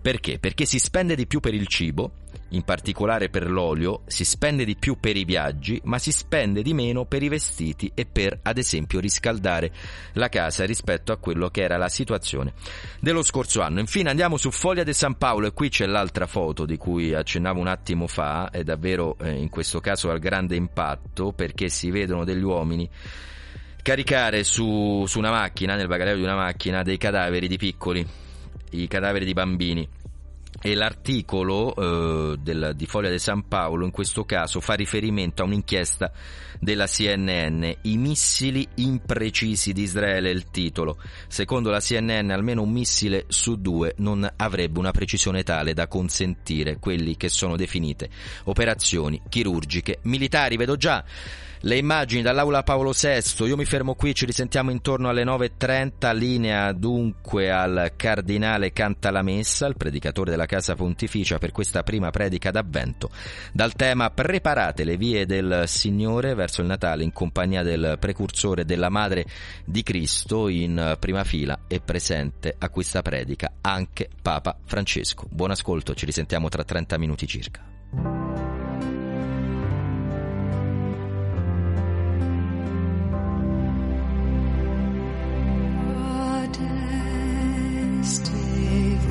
Perché? Perché si spende di più per il cibo, in particolare per l'olio, si spende di più per i viaggi, ma si spende di meno per i vestiti e per, ad esempio, riscaldare la casa rispetto a quello che era la situazione dello scorso anno. Infine andiamo su Foglia de San Paolo e qui c'è l'altra foto di cui accennavo un attimo fa, è davvero eh, in questo caso al grande impatto perché si vedono degli uomini caricare su, su una macchina, nel bagagliaio di una macchina, dei cadaveri di piccoli, i cadaveri di bambini. E l'articolo eh, del, di Foglia di San Paolo in questo caso fa riferimento a un'inchiesta della CNN i missili imprecisi di Israele il titolo. Secondo la CNN almeno un missile su due non avrebbe una precisione tale da consentire quelli che sono definite operazioni chirurgiche militari. Vedo già le immagini dall'aula Paolo VI. Io mi fermo qui, ci risentiamo intorno alle 9.30. Linea dunque al cardinale Canta la Messa, il predicatore della Casa Pontificia, per questa prima predica d'avvento. Dal tema Preparate le vie del Signore verso il Natale in compagnia del precursore della Madre di Cristo. In prima fila e presente a questa predica anche Papa Francesco. Buon ascolto, ci risentiamo tra 30 minuti circa. Stay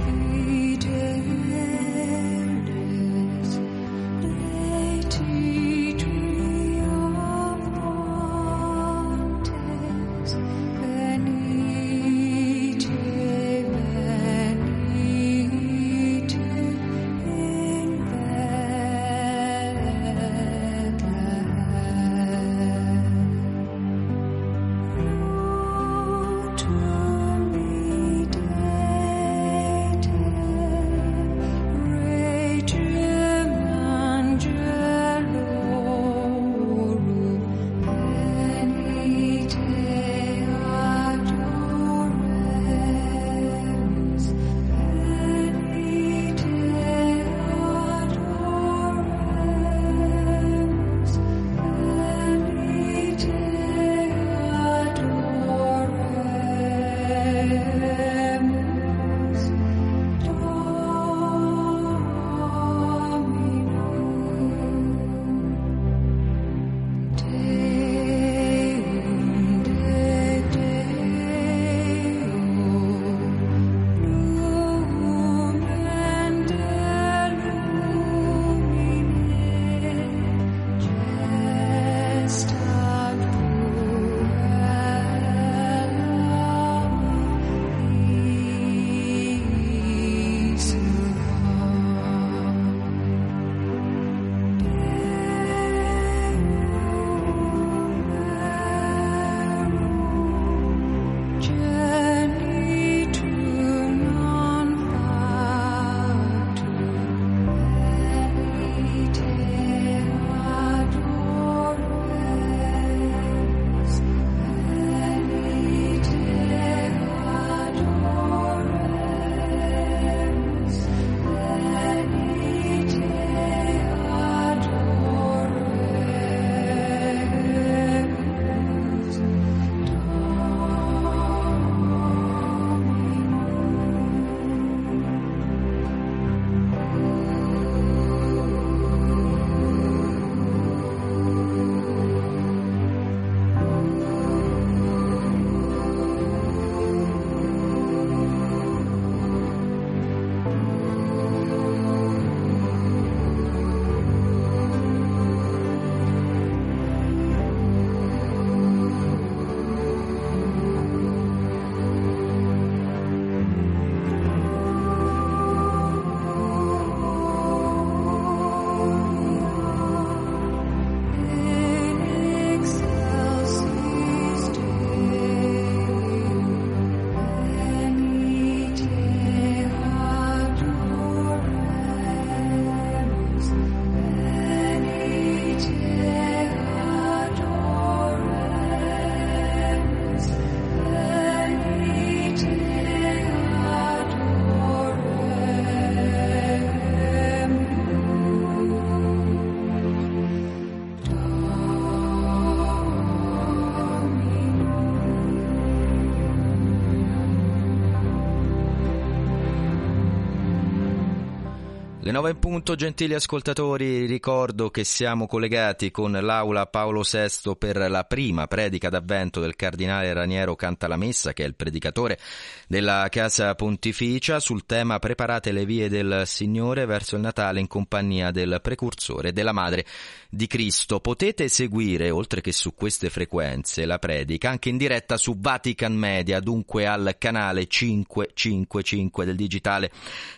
Le nove in punto, gentili ascoltatori, ricordo che siamo collegati con l'aula Paolo VI per la prima predica d'avvento del cardinale Raniero Cantalamessa, che è il predicatore della Casa Pontificia, sul tema Preparate le vie del Signore verso il Natale in compagnia del precursore della Madre di Cristo. Potete seguire, oltre che su queste frequenze, la predica anche in diretta su Vatican Media, dunque al canale 555 del digitale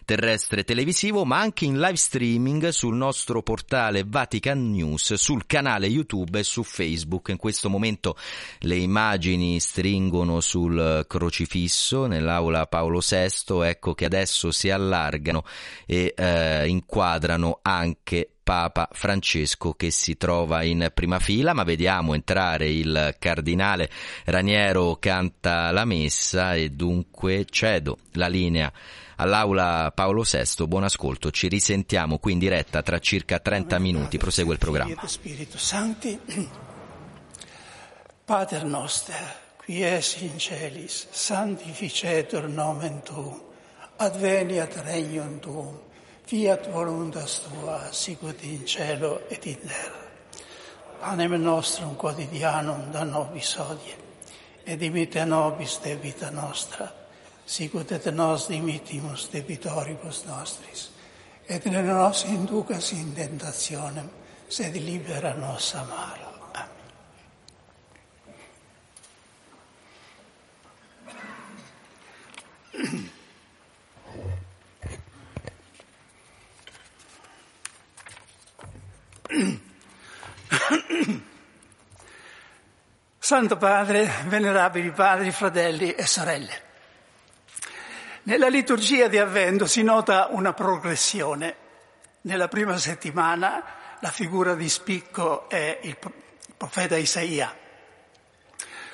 terrestre televisivo, ma anche in live streaming sul nostro portale Vatican News, sul canale YouTube e su Facebook. In questo momento le immagini stringono sul crocifisso nell'aula Paolo VI, ecco che adesso si allargano e eh, inquadrano anche Papa Francesco che si trova in prima fila, ma vediamo entrare il cardinale Raniero canta la messa e dunque cedo la linea all'aula Paolo VI. Buon ascolto, ci risentiamo qui in diretta tra circa 30 minuti. Prosegue il programma. Spirito Sancti, Pater noster, qui es in celis, sanctificetur nomen tuum, adveniat regnum tuum, fiat voluntas tua, sicut in cielo et in terra. Panem nostrum quotidianum da nobis hodie, et dimite nobis debita nostra, sicut et nos dimittimus debitoribus nostris, et ne nos inducas in tentationem, sed libera nos a malo. Santo Padre, venerabili padri, fratelli e sorelle. Nella liturgia di Avvento si nota una progressione. Nella prima settimana la figura di spicco è il profeta Isaia,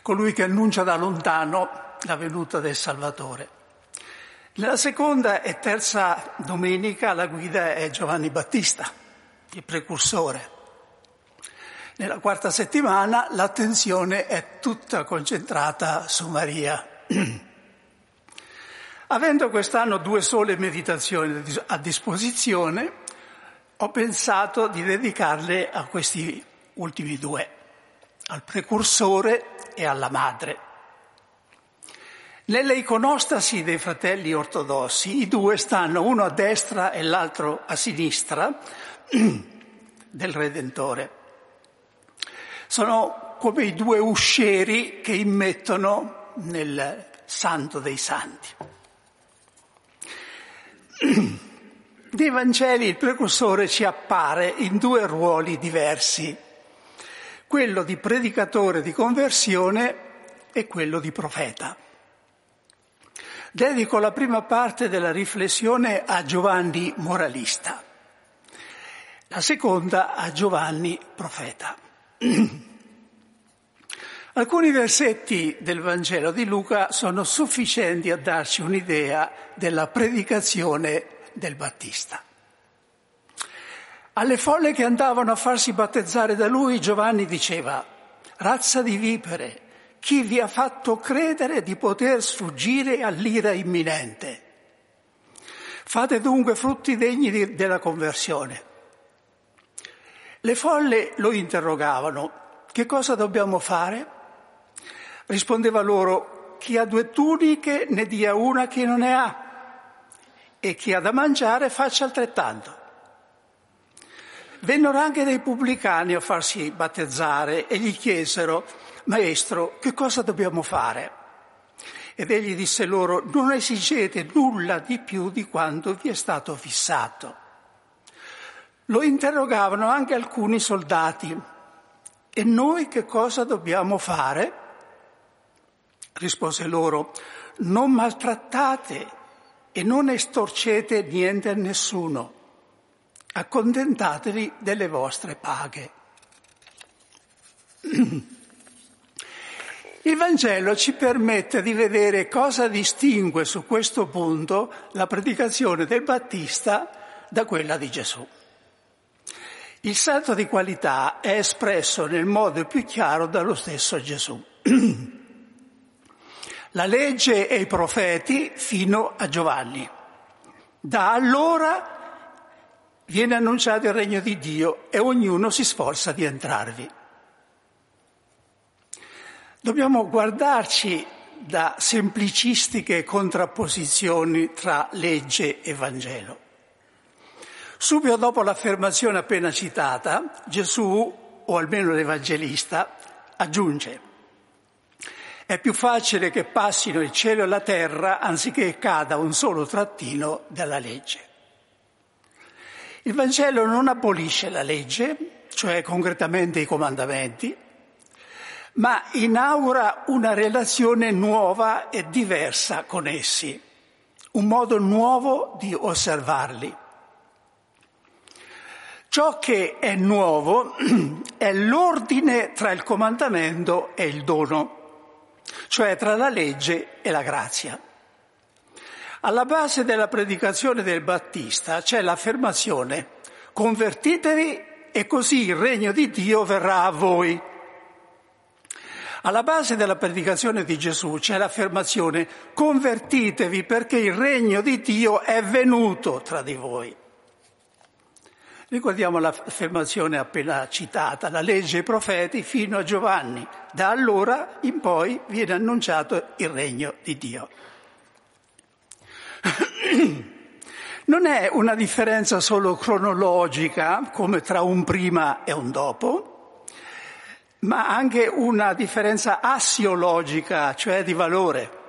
colui che annuncia da lontano la venuta del Salvatore. Nella seconda e terza domenica la guida è Giovanni Battista, il precursore. Nella quarta settimana l'attenzione è tutta concentrata su Maria. Avendo quest'anno due sole meditazioni a disposizione, ho pensato di dedicarle a questi ultimi due, al precursore e alla madre. Nelle iconostasi dei fratelli ortodossi i due stanno uno a destra e l'altro a sinistra del Redentore. Sono come i due uscieri che immettono nel Santo dei Santi. Nei Vangeli il precursore ci appare in due ruoli diversi, quello di predicatore di conversione e quello di profeta. Dedico la prima parte della riflessione a Giovanni moralista, la seconda a Giovanni profeta. Alcuni versetti del Vangelo di Luca sono sufficienti a darci un'idea della predicazione del Battista. Alle folle che andavano a farsi battezzare da lui, Giovanni diceva, razza di vipere, chi vi ha fatto credere di poter sfuggire all'ira imminente? Fate dunque frutti degni di, della conversione. Le folle lo interrogavano, che cosa dobbiamo fare? Rispondeva loro, chi ha due tuniche ne dia una a chi non ne ha e chi ha da mangiare faccia altrettanto. Vennero anche dei pubblicani a farsi battezzare e gli chiesero, Maestro, che cosa dobbiamo fare? Ed egli disse loro, non esigete nulla di più di quanto vi è stato fissato. Lo interrogavano anche alcuni soldati. E noi che cosa dobbiamo fare? Rispose loro, non maltrattate e non estorcete niente a nessuno, accontentatevi delle vostre paghe. Il Vangelo ci permette di vedere cosa distingue su questo punto la predicazione del Battista da quella di Gesù. Il salto di qualità è espresso nel modo più chiaro dallo stesso Gesù. La legge e i profeti fino a Giovanni. Da allora viene annunciato il regno di Dio e ognuno si sforza di entrarvi. Dobbiamo guardarci da semplicistiche contrapposizioni tra legge e Vangelo. Subito dopo l'affermazione appena citata, Gesù, o almeno l'Evangelista, aggiunge è più facile che passino il cielo e la terra anziché cada un solo trattino della legge. Il Vangelo non abolisce la legge, cioè concretamente i comandamenti, ma inaugura una relazione nuova e diversa con essi, un modo nuovo di osservarli. Ciò che è nuovo è l'ordine tra il comandamento e il dono cioè tra la legge e la grazia. Alla base della predicazione del Battista c'è l'affermazione convertitevi e così il regno di Dio verrà a voi. Alla base della predicazione di Gesù c'è l'affermazione convertitevi perché il regno di Dio è venuto tra di voi. Ricordiamo l'affermazione appena citata, la legge e i profeti fino a Giovanni. Da allora in poi viene annunciato il regno di Dio. Non è una differenza solo cronologica, come tra un prima e un dopo, ma anche una differenza assiologica, cioè di valore.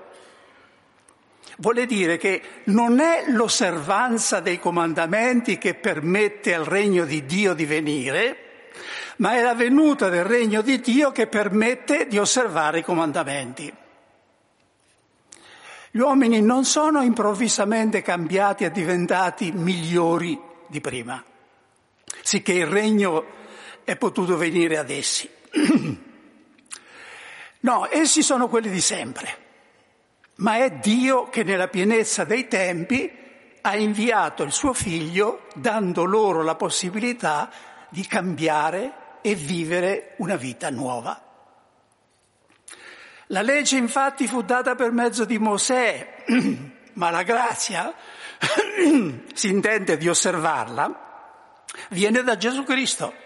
Vuole dire che non è l'osservanza dei comandamenti che permette al regno di Dio di venire, ma è la venuta del regno di Dio che permette di osservare i comandamenti. Gli uomini non sono improvvisamente cambiati e diventati migliori di prima, sicché il regno è potuto venire ad essi. No, essi sono quelli di sempre ma è Dio che nella pienezza dei tempi ha inviato il suo figlio dando loro la possibilità di cambiare e vivere una vita nuova. La legge infatti fu data per mezzo di Mosè, ma la grazia, si intende di osservarla, viene da Gesù Cristo.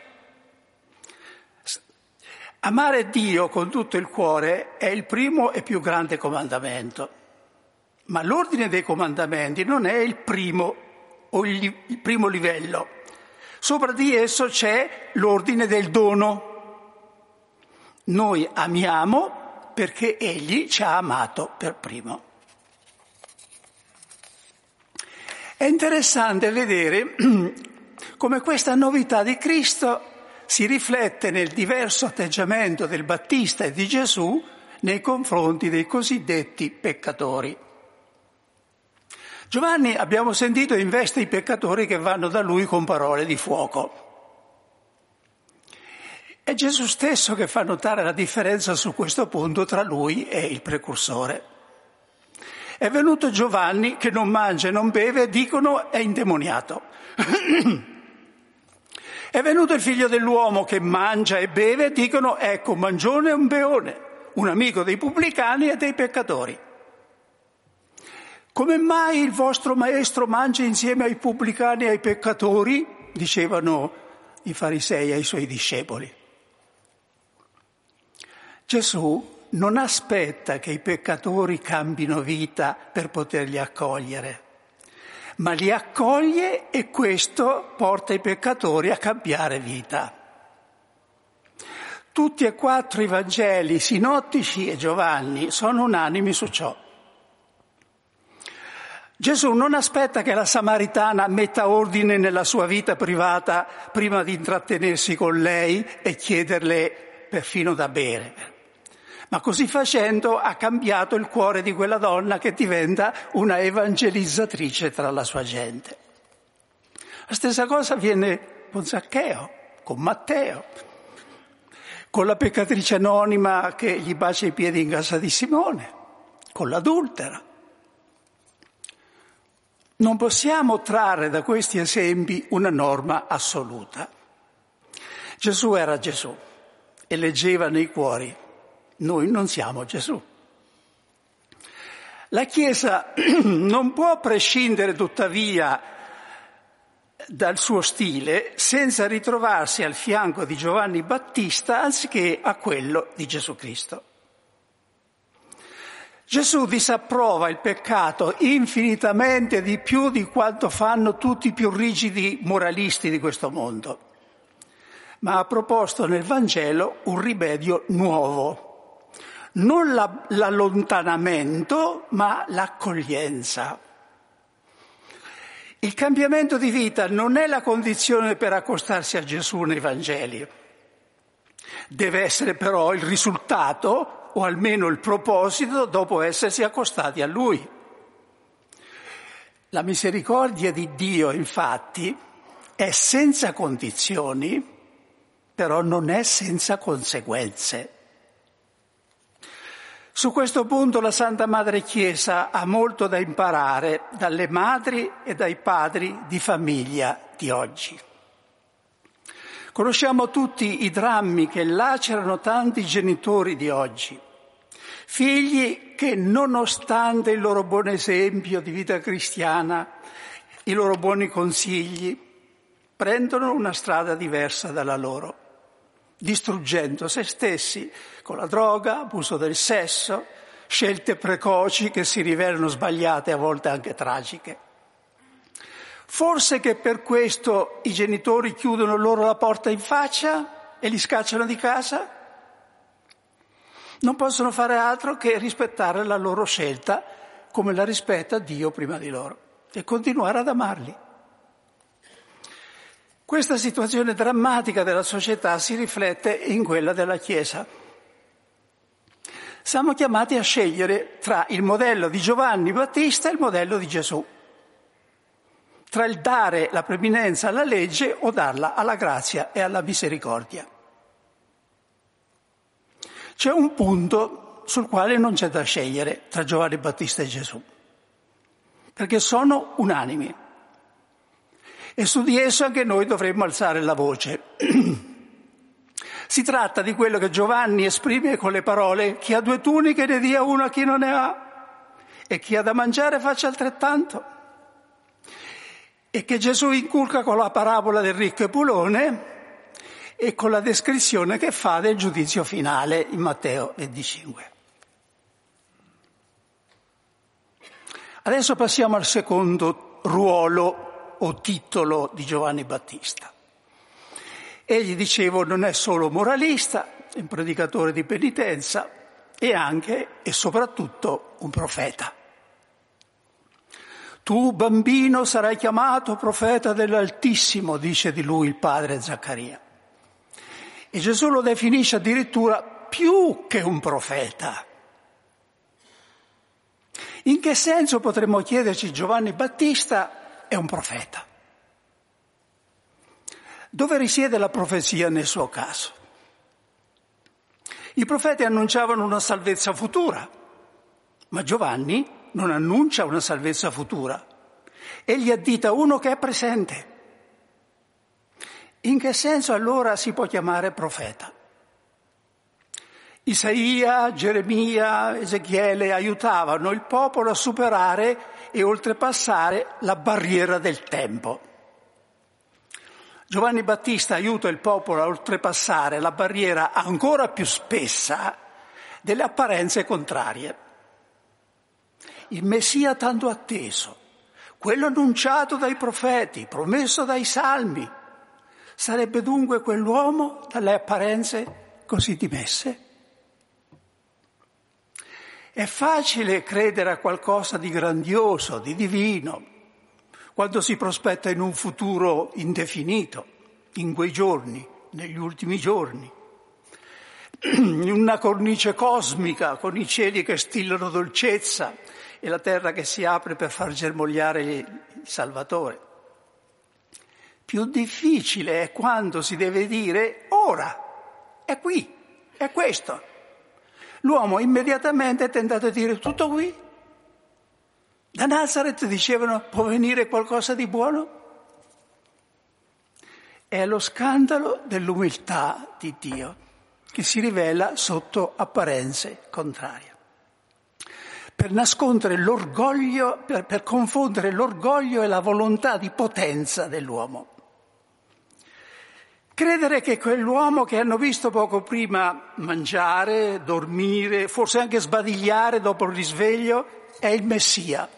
Amare Dio con tutto il cuore è il primo e più grande comandamento, ma l'ordine dei comandamenti non è il primo o il, il primo livello. Sopra di esso c'è l'ordine del dono. Noi amiamo perché Egli ci ha amato per primo. È interessante vedere come questa novità di Cristo si riflette nel diverso atteggiamento del Battista e di Gesù nei confronti dei cosiddetti peccatori. Giovanni, abbiamo sentito, investe i peccatori che vanno da lui con parole di fuoco. È Gesù stesso che fa notare la differenza su questo punto tra lui e il precursore. È venuto Giovanni che non mangia e non beve, dicono è indemoniato. È venuto il figlio dell'uomo che mangia e beve, dicono ecco, mangione e un beone, un amico dei pubblicani e dei peccatori. Come mai il vostro maestro mangia insieme ai pubblicani e ai peccatori? dicevano i farisei ai suoi discepoli. Gesù non aspetta che i peccatori cambino vita per poterli accogliere ma li accoglie e questo porta i peccatori a cambiare vita. Tutti e quattro i Vangeli, sinottici e Giovanni, sono unanimi su ciò. Gesù non aspetta che la Samaritana metta ordine nella sua vita privata prima di intrattenersi con lei e chiederle perfino da bere ma così facendo ha cambiato il cuore di quella donna che diventa una evangelizzatrice tra la sua gente. La stessa cosa avviene con Zaccheo, con Matteo, con la peccatrice anonima che gli bacia i piedi in casa di Simone, con l'adultera. Non possiamo trarre da questi esempi una norma assoluta. Gesù era Gesù e leggeva nei cuori noi non siamo Gesù. La Chiesa non può prescindere tuttavia dal suo stile senza ritrovarsi al fianco di Giovanni Battista anziché a quello di Gesù Cristo. Gesù disapprova il peccato infinitamente di più di quanto fanno tutti i più rigidi moralisti di questo mondo, ma ha proposto nel Vangelo un rimedio nuovo, non la, l'allontanamento, ma l'accoglienza. Il cambiamento di vita non è la condizione per accostarsi a Gesù nei Vangeli, deve essere però il risultato o almeno il proposito dopo essersi accostati a Lui. La misericordia di Dio, infatti, è senza condizioni, però non è senza conseguenze. Su questo punto la Santa Madre Chiesa ha molto da imparare dalle madri e dai padri di famiglia di oggi. Conosciamo tutti i drammi che lacerano tanti genitori di oggi, figli che nonostante il loro buon esempio di vita cristiana, i loro buoni consigli, prendono una strada diversa dalla loro, distruggendo se stessi con la droga, abuso del sesso, scelte precoci che si rivelano sbagliate, a volte anche tragiche. Forse che per questo i genitori chiudono loro la porta in faccia e li scacciano di casa? Non possono fare altro che rispettare la loro scelta come la rispetta Dio prima di loro e continuare ad amarli. Questa situazione drammatica della società si riflette in quella della Chiesa. Siamo chiamati a scegliere tra il modello di Giovanni Battista e il modello di Gesù tra il dare la preminenza alla legge o darla alla grazia e alla misericordia. C'è un punto sul quale non c'è da scegliere tra Giovanni Battista e Gesù, perché sono unanimi. E su di esso anche noi dovremmo alzare la voce. si tratta di quello che Giovanni esprime con le parole chi ha due tuniche ne dia una a chi non ne ha e chi ha da mangiare faccia altrettanto e che Gesù inculca con la parabola del ricco e pulone e con la descrizione che fa del giudizio finale in Matteo 25. Adesso passiamo al secondo ruolo o titolo di Giovanni Battista. Egli, dicevo, non è solo moralista, un predicatore di penitenza, è anche e soprattutto un profeta. Tu, bambino, sarai chiamato profeta dell'Altissimo, dice di lui il padre Zaccaria. E Gesù lo definisce addirittura più che un profeta. In che senso potremmo chiederci Giovanni Battista è un profeta? Dove risiede la profezia nel suo caso? I profeti annunciavano una salvezza futura, ma Giovanni non annuncia una salvezza futura, egli addita uno che è presente. In che senso allora si può chiamare profeta? Isaia, Geremia, Ezechiele aiutavano il popolo a superare e oltrepassare la barriera del tempo. Giovanni Battista aiuta il popolo a oltrepassare la barriera ancora più spessa delle apparenze contrarie il Messia tanto atteso, quello annunciato dai profeti, promesso dai salmi. Sarebbe dunque quell'uomo dalle apparenze così dimesse? È facile credere a qualcosa di grandioso, di divino, quando si prospetta in un futuro indefinito, in quei giorni, negli ultimi giorni, in una cornice cosmica con i cieli che stillano dolcezza e la terra che si apre per far germogliare il Salvatore. Più difficile è quando si deve dire ora, è qui, è questo. L'uomo immediatamente è tentato a dire tutto qui. Da Nazareth dicevano può venire qualcosa di buono? È lo scandalo dell'umiltà di Dio che si rivela sotto apparenze contrarie. per nascondere l'orgoglio, per, per confondere l'orgoglio e la volontà di potenza dell'uomo. Credere che quell'uomo che hanno visto poco prima mangiare, dormire, forse anche sbadigliare dopo il risveglio, è il Messia,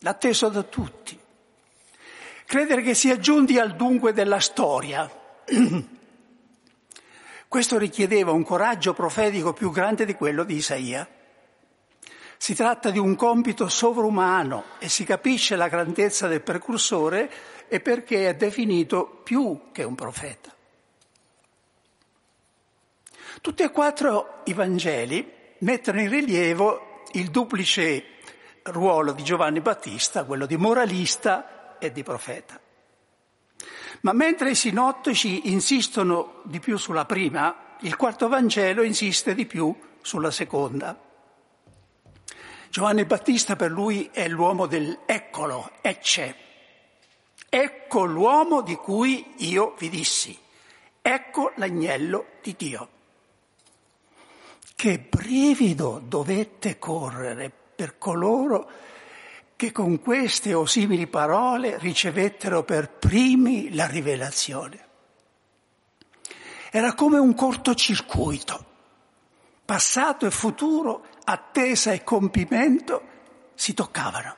l'atteso da tutti. Credere che sia giunti al dunque della storia. Questo richiedeva un coraggio profetico più grande di quello di Isaia. Si tratta di un compito sovrumano e si capisce la grandezza del precursore e perché è definito più che un profeta. Tutti e quattro i Vangeli mettono in rilievo il duplice ruolo di Giovanni Battista, quello di moralista e di profeta. Ma mentre i sinottici insistono di più sulla prima, il quarto Vangelo insiste di più sulla seconda. Giovanni Battista per lui è l'uomo del eccolo, ecce. Ecco l'uomo di cui io vi dissi. Ecco l'agnello di Dio. Che brivido dovette correre per coloro che con queste o simili parole ricevettero per primi la rivelazione. Era come un cortocircuito, passato e futuro attesa e compimento si toccavano.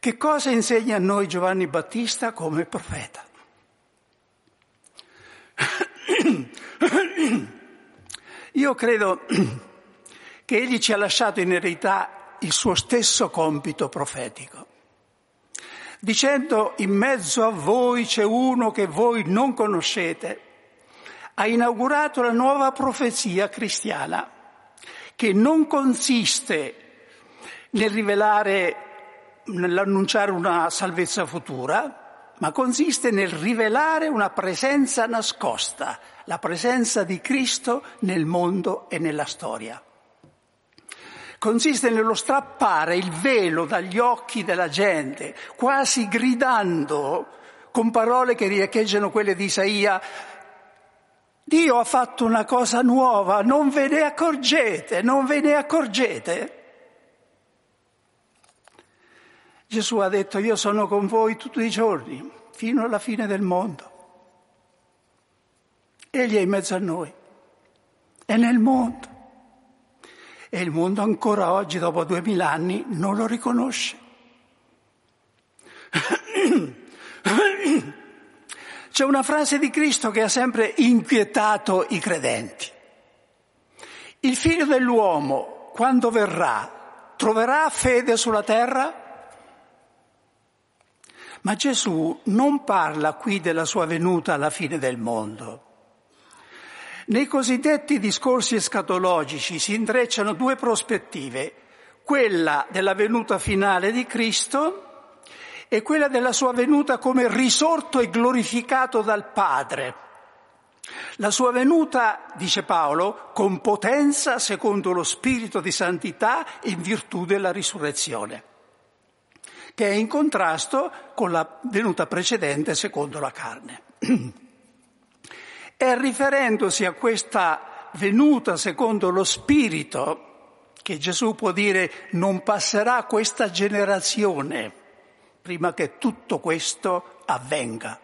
Che cosa insegna a noi Giovanni Battista come profeta? Io credo che egli ci ha lasciato in eredità il suo stesso compito profetico, dicendo in mezzo a voi c'è uno che voi non conoscete ha inaugurato la nuova profezia cristiana, che non consiste nel rivelare, nell'annunciare una salvezza futura, ma consiste nel rivelare una presenza nascosta, la presenza di Cristo nel mondo e nella storia. Consiste nello strappare il velo dagli occhi della gente, quasi gridando con parole che riecheggiano quelle di Isaia, Dio ha fatto una cosa nuova, non ve ne accorgete, non ve ne accorgete. Gesù ha detto io sono con voi tutti i giorni, fino alla fine del mondo. Egli è in mezzo a noi, è nel mondo. E il mondo ancora oggi, dopo duemila anni, non lo riconosce. C'è una frase di Cristo che ha sempre inquietato i credenti. Il figlio dell'uomo, quando verrà, troverà fede sulla terra? Ma Gesù non parla qui della sua venuta alla fine del mondo. Nei cosiddetti discorsi escatologici si intrecciano due prospettive, quella della venuta finale di Cristo è quella della sua venuta come risorto e glorificato dal Padre. La sua venuta, dice Paolo, con potenza secondo lo spirito di santità in virtù della risurrezione, che è in contrasto con la venuta precedente secondo la carne. È riferendosi a questa venuta secondo lo spirito che Gesù può dire non passerà questa generazione prima che tutto questo avvenga.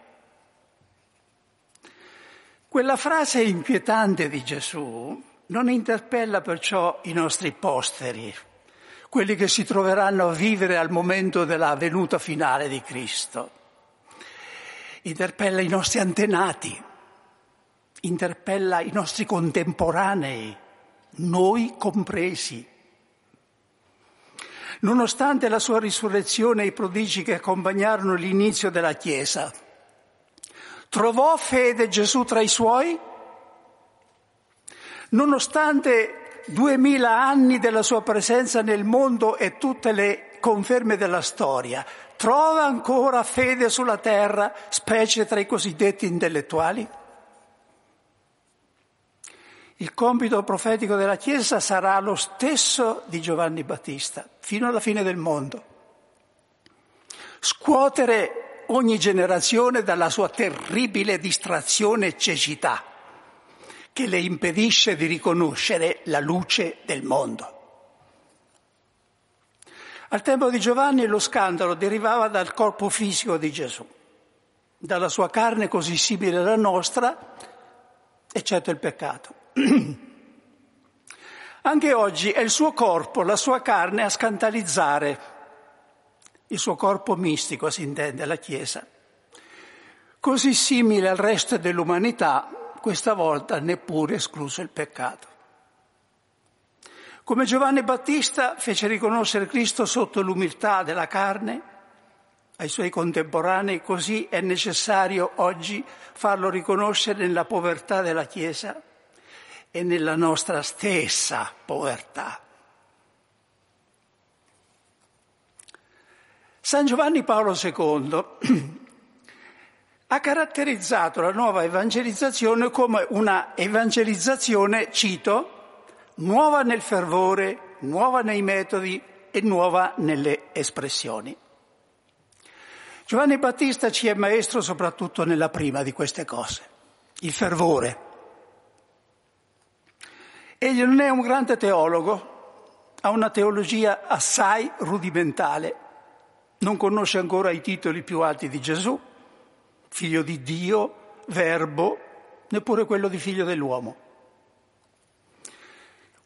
Quella frase inquietante di Gesù non interpella perciò i nostri posteri, quelli che si troveranno a vivere al momento della venuta finale di Cristo. Interpella i nostri antenati, interpella i nostri contemporanei, noi compresi. Nonostante la sua risurrezione e i prodigi che accompagnarono l'inizio della Chiesa, trovò fede Gesù tra i suoi? Nonostante duemila anni della sua presenza nel mondo e tutte le conferme della storia, trova ancora fede sulla terra, specie tra i cosiddetti intellettuali? Il compito profetico della Chiesa sarà lo stesso di Giovanni Battista, fino alla fine del mondo. Scuotere ogni generazione dalla sua terribile distrazione e cecità, che le impedisce di riconoscere la luce del mondo. Al tempo di Giovanni lo scandalo derivava dal corpo fisico di Gesù, dalla sua carne così simile alla nostra, eccetto il peccato. Anche oggi è il suo corpo, la sua carne a scandalizzare, il suo corpo mistico si intende, la Chiesa. Così simile al resto dell'umanità, questa volta neppure escluso il peccato. Come Giovanni Battista fece riconoscere Cristo sotto l'umiltà della carne ai suoi contemporanei, così è necessario oggi farlo riconoscere nella povertà della Chiesa e nella nostra stessa povertà. San Giovanni Paolo II ha caratterizzato la nuova evangelizzazione come una evangelizzazione, cito, nuova nel fervore, nuova nei metodi e nuova nelle espressioni. Giovanni Battista ci è maestro soprattutto nella prima di queste cose, il fervore. Egli non è un grande teologo, ha una teologia assai rudimentale, non conosce ancora i titoli più alti di Gesù, figlio di Dio, verbo, neppure quello di figlio dell'uomo.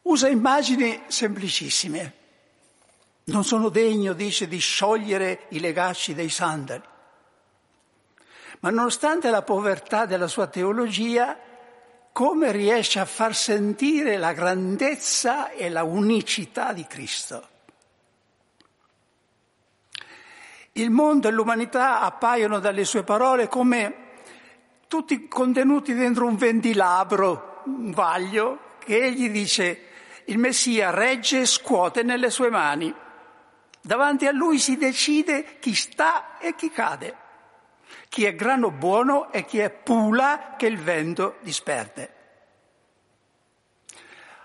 Usa immagini semplicissime. Non sono degno, dice, di sciogliere i legacci dei sandali. Ma nonostante la povertà della sua teologia, come riesce a far sentire la grandezza e la unicità di Cristo. Il mondo e l'umanità appaiono dalle sue parole come tutti contenuti dentro un ventilabro, un vaglio, che egli dice il Messia regge e scuote nelle sue mani. Davanti a lui si decide chi sta e chi cade chi è grano buono e chi è pula che il vento disperde.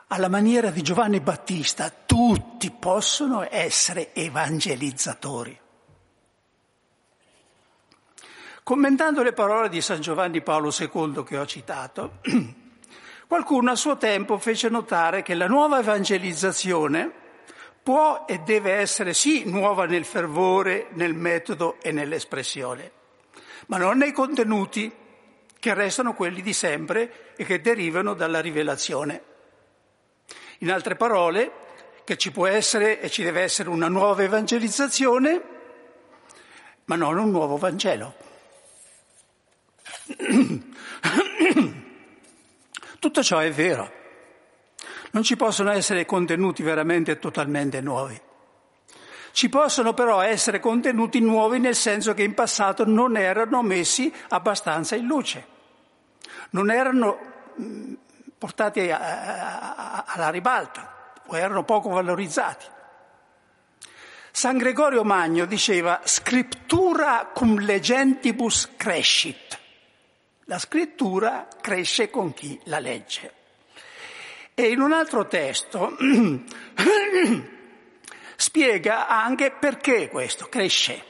Alla maniera di Giovanni Battista, tutti possono essere evangelizzatori. Commentando le parole di San Giovanni Paolo II che ho citato, qualcuno a suo tempo fece notare che la nuova evangelizzazione può e deve essere sì nuova nel fervore, nel metodo e nell'espressione, ma non nei contenuti che restano quelli di sempre e che derivano dalla rivelazione. In altre parole, che ci può essere e ci deve essere una nuova evangelizzazione, ma non un nuovo Vangelo. Tutto ciò è vero. Non ci possono essere contenuti veramente totalmente nuovi. Ci possono però essere contenuti nuovi nel senso che in passato non erano messi abbastanza in luce, non erano portati alla ribalta o erano poco valorizzati. San Gregorio Magno diceva scrittura cum legentibus crescit. La scrittura cresce con chi la legge. E in un altro testo spiega anche perché questo cresce.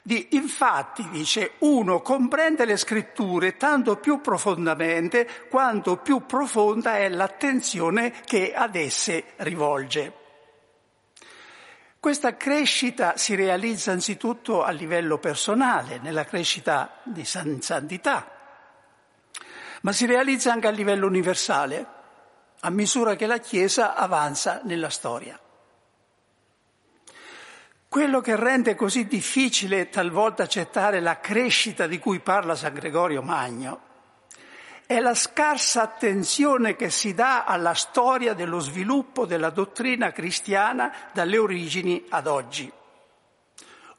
Di, infatti, dice, uno comprende le scritture tanto più profondamente quanto più profonda è l'attenzione che ad esse rivolge. Questa crescita si realizza anzitutto a livello personale, nella crescita di santità, ma si realizza anche a livello universale, a misura che la Chiesa avanza nella storia. Quello che rende così difficile talvolta accettare la crescita di cui parla San Gregorio Magno è la scarsa attenzione che si dà alla storia dello sviluppo della dottrina cristiana dalle origini ad oggi,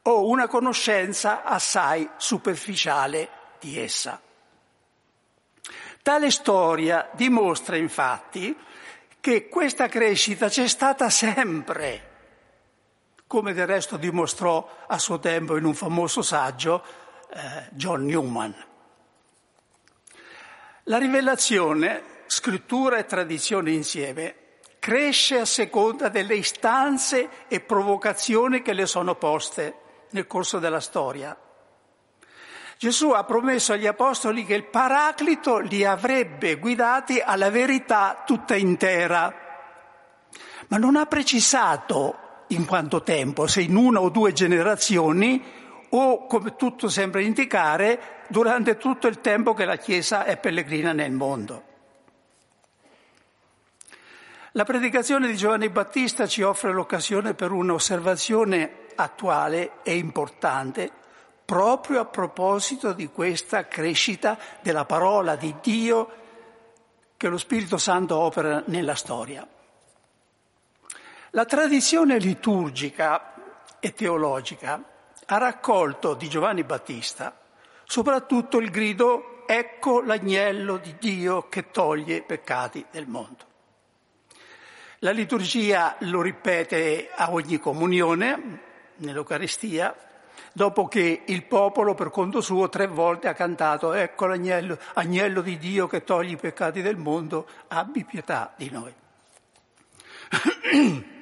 o una conoscenza assai superficiale di essa. Tale storia dimostra infatti che questa crescita c'è stata sempre come del resto dimostrò a suo tempo in un famoso saggio eh, John Newman. La rivelazione, scrittura e tradizione insieme, cresce a seconda delle istanze e provocazioni che le sono poste nel corso della storia. Gesù ha promesso agli apostoli che il Paraclito li avrebbe guidati alla verità tutta intera, ma non ha precisato in quanto tempo, se in una o due generazioni o, come tutto sembra indicare, durante tutto il tempo che la Chiesa è pellegrina nel mondo. La predicazione di Giovanni Battista ci offre l'occasione per un'osservazione attuale e importante proprio a proposito di questa crescita della parola di Dio che lo Spirito Santo opera nella storia. La tradizione liturgica e teologica ha raccolto di Giovanni Battista soprattutto il grido ecco l'agnello di Dio che toglie i peccati del mondo. La liturgia lo ripete a ogni comunione, nell'Eucaristia, dopo che il popolo per conto suo tre volte ha cantato ecco l'agnello agnello di Dio che toglie i peccati del mondo, abbi pietà di noi.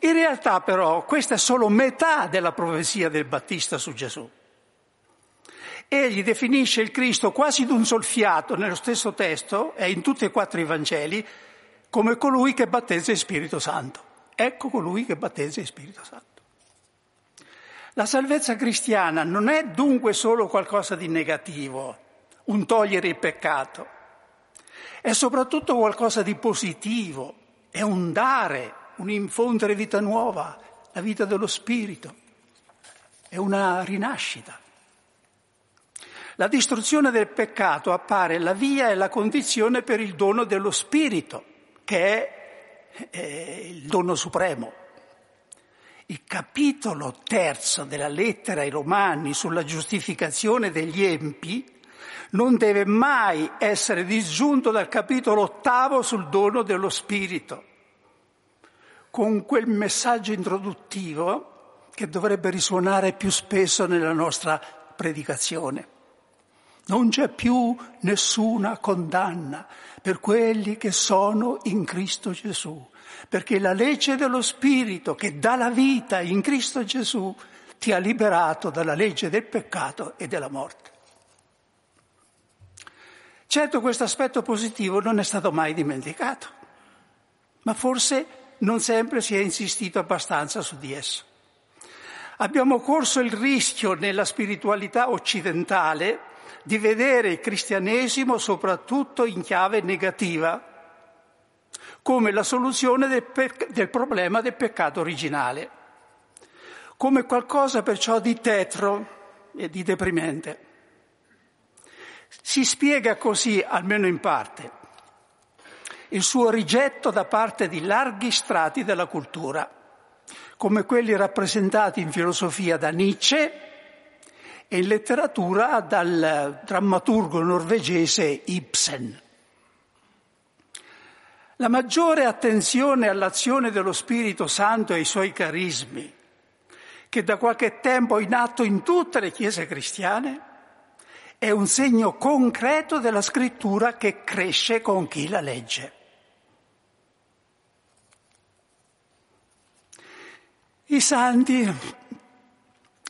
In realtà però questa è solo metà della profezia del Battista su Gesù. Egli definisce il Cristo quasi d'un sol fiato nello stesso testo e in tutti e quattro i Vangeli come colui che battezza il Spirito Santo. Ecco colui che battezza il Spirito Santo. La salvezza cristiana non è dunque solo qualcosa di negativo, un togliere il peccato, è soprattutto qualcosa di positivo, è un dare, un infondere vita nuova, la vita dello Spirito, è una rinascita. La distruzione del peccato appare la via e la condizione per il dono dello Spirito, che è, è il dono supremo. Il capitolo terzo della lettera ai Romani sulla giustificazione degli empi non deve mai essere disgiunto dal capitolo ottavo sul dono dello Spirito, con quel messaggio introduttivo che dovrebbe risuonare più spesso nella nostra predicazione. Non c'è più nessuna condanna per quelli che sono in Cristo Gesù, perché la legge dello Spirito che dà la vita in Cristo Gesù ti ha liberato dalla legge del peccato e della morte. Certo questo aspetto positivo non è stato mai dimenticato, ma forse non sempre si è insistito abbastanza su di esso. Abbiamo corso il rischio nella spiritualità occidentale di vedere il cristianesimo soprattutto in chiave negativa, come la soluzione del, pe- del problema del peccato originale, come qualcosa perciò di tetro e di deprimente. Si spiega così, almeno in parte, il suo rigetto da parte di larghi strati della cultura, come quelli rappresentati in filosofia da Nietzsche, e in letteratura dal drammaturgo norvegese Ibsen. La maggiore attenzione all'azione dello Spirito Santo e ai suoi carismi, che da qualche tempo è in atto in tutte le chiese cristiane, è un segno concreto della scrittura che cresce con chi la legge. I santi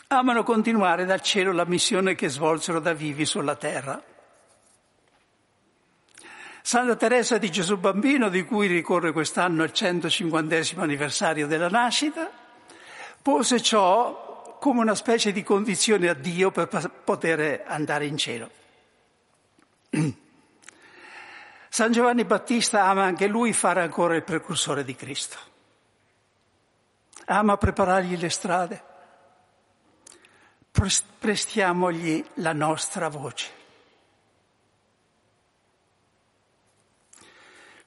amano continuare dal cielo la missione che svolsero da vivi sulla terra. Santa Teresa di Gesù Bambino, di cui ricorre quest'anno il 150 anniversario della nascita, pose ciò come una specie di condizione a Dio per poter andare in cielo. San Giovanni Battista ama anche lui fare ancora il precursore di Cristo. Ama preparargli le strade prestiamogli la nostra voce.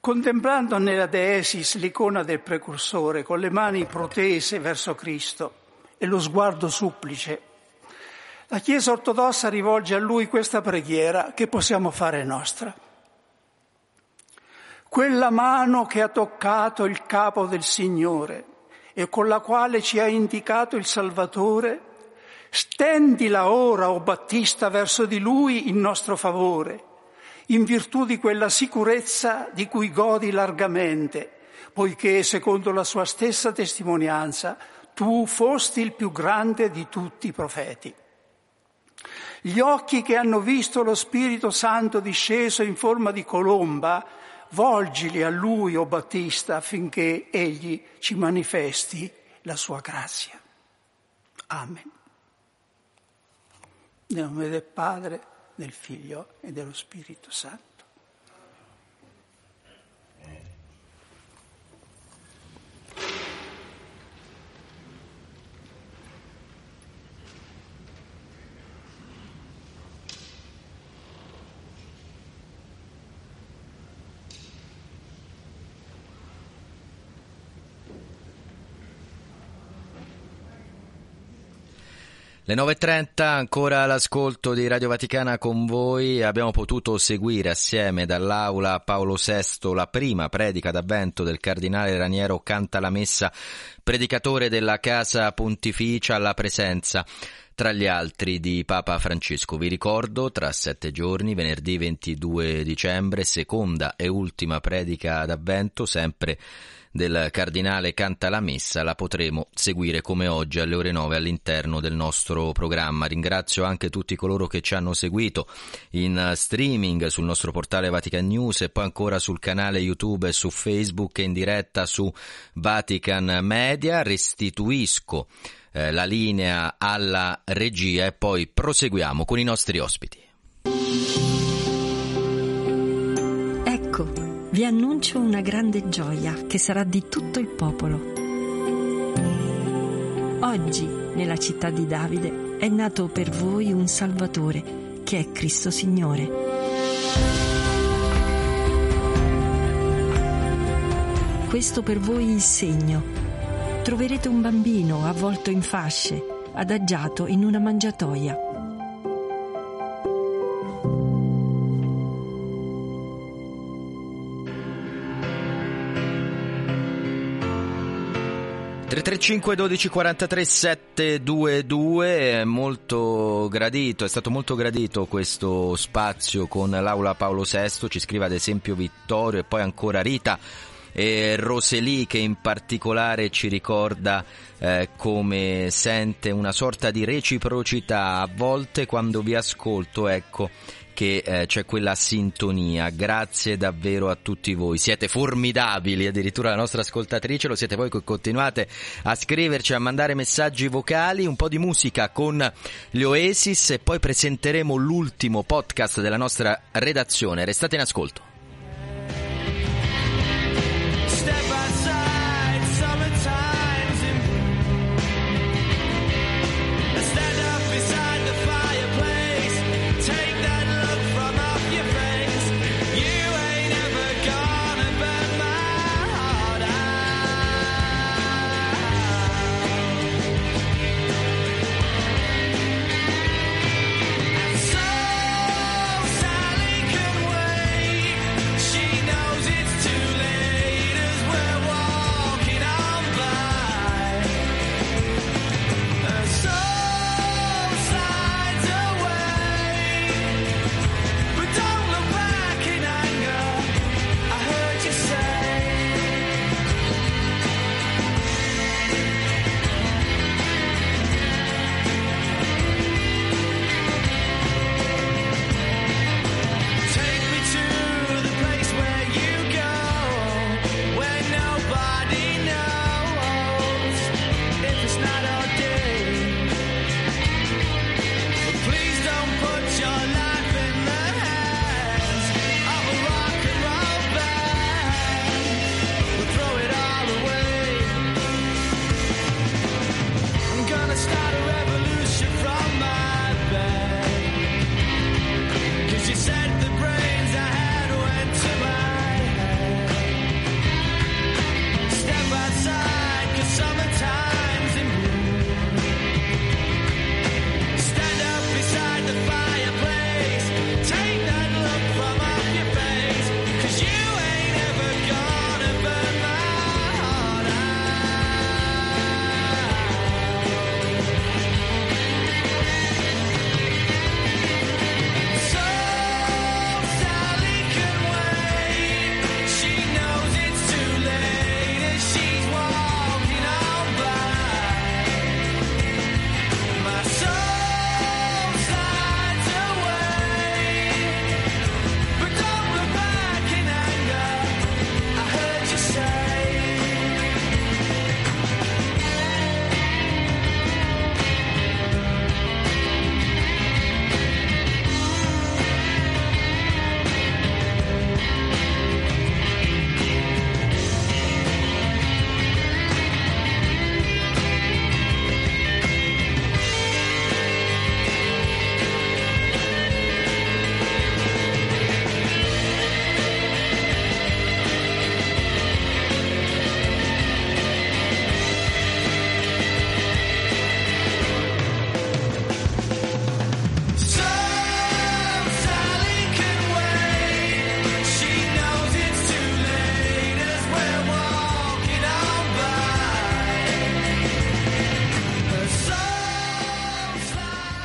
Contemplando nella Deesis l'icona del precursore con le mani protese verso Cristo e lo sguardo supplice, la Chiesa ortodossa rivolge a lui questa preghiera che possiamo fare nostra. Quella mano che ha toccato il capo del Signore e con la quale ci ha indicato il Salvatore, Stendila ora, o oh Battista, verso di lui in nostro favore, in virtù di quella sicurezza di cui godi largamente, poiché, secondo la sua stessa testimonianza, tu fosti il più grande di tutti i profeti. Gli occhi che hanno visto lo Spirito Santo disceso in forma di colomba, volgili a lui, o oh Battista, affinché egli ci manifesti la sua grazia. Amen. Nel nome del Padre, del Figlio e dello Spirito Santo. Le 9.30 ancora l'ascolto di Radio Vaticana con voi. Abbiamo potuto seguire assieme dall'aula Paolo VI la prima predica d'avvento del cardinale Raniero Canta la Messa, predicatore della Casa Pontificia alla presenza tra gli altri di Papa Francesco. Vi ricordo, tra sette giorni, venerdì 22 dicembre, seconda e ultima predica d'avvento, sempre del cardinale Canta la Messa la potremo seguire come oggi alle ore 9 all'interno del nostro programma. Ringrazio anche tutti coloro che ci hanno seguito in streaming sul nostro portale Vatican News e poi ancora sul canale YouTube e su Facebook e in diretta su Vatican Media. Restituisco eh, la linea alla regia e poi proseguiamo con i nostri ospiti. Vi annuncio una grande gioia che sarà di tutto il popolo. Oggi, nella città di Davide, è nato per voi un Salvatore, che è Cristo Signore. Questo per voi il segno. Troverete un bambino avvolto in fasce, adagiato in una mangiatoia. 335 12 43 722 è molto gradito, è stato molto gradito questo spazio con l'Aula Paolo VI, ci scrive ad esempio Vittorio e poi ancora Rita e Roseli che in particolare ci ricorda eh, come sente una sorta di reciprocità. A volte quando vi ascolto, ecco che eh, c'è quella sintonia. Grazie davvero a tutti voi. Siete formidabili, addirittura la nostra ascoltatrice, lo siete voi che continuate a scriverci, a mandare messaggi vocali, un po' di musica con gli Oasis e poi presenteremo l'ultimo podcast della nostra redazione. Restate in ascolto.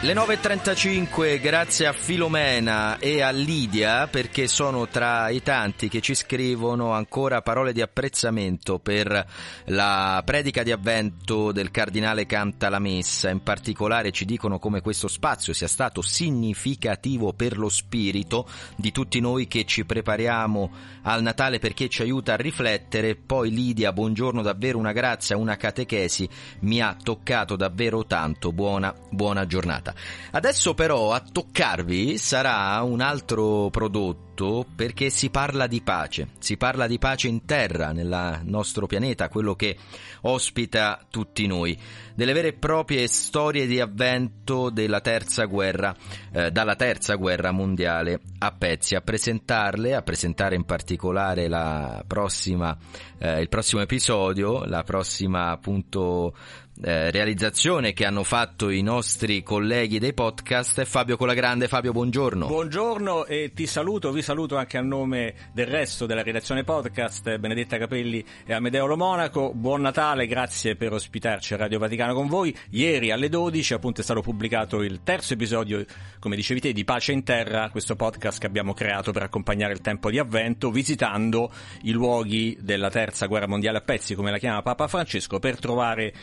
Le 9.35, grazie a Filomena e a Lidia perché sono tra i tanti che ci scrivono ancora parole di apprezzamento per la predica di avvento del cardinale Canta la Messa. In particolare ci dicono come questo spazio sia stato significativo per lo spirito di tutti noi che ci prepariamo al Natale perché ci aiuta a riflettere. Poi Lidia, buongiorno, davvero una grazia, una catechesi, mi ha toccato davvero tanto. Buona, buona giornata. Adesso però a toccarvi sarà un altro prodotto perché si parla di pace, si parla di pace in terra, nel nostro pianeta, quello che ospita tutti noi, delle vere e proprie storie di avvento della terza guerra, eh, dalla terza guerra mondiale a pezzi, a presentarle, a presentare in particolare la prossima, eh, il prossimo episodio, la prossima appunto eh, realizzazione che hanno fatto i nostri colleghi dei podcast Fabio Colagrande. Fabio, buongiorno. Buongiorno e ti saluto, vi saluto anche a nome del resto della redazione podcast, Benedetta Capelli e Amedeo Lo Monaco. Buon Natale, grazie per ospitarci a Radio Vaticano con voi. Ieri alle 12 appunto è stato pubblicato il terzo episodio, come dicevi te, di Pace in Terra, questo podcast che abbiamo creato per accompagnare il tempo di avvento, visitando i luoghi della terza guerra mondiale a pezzi, come la chiama Papa Francesco, per trovare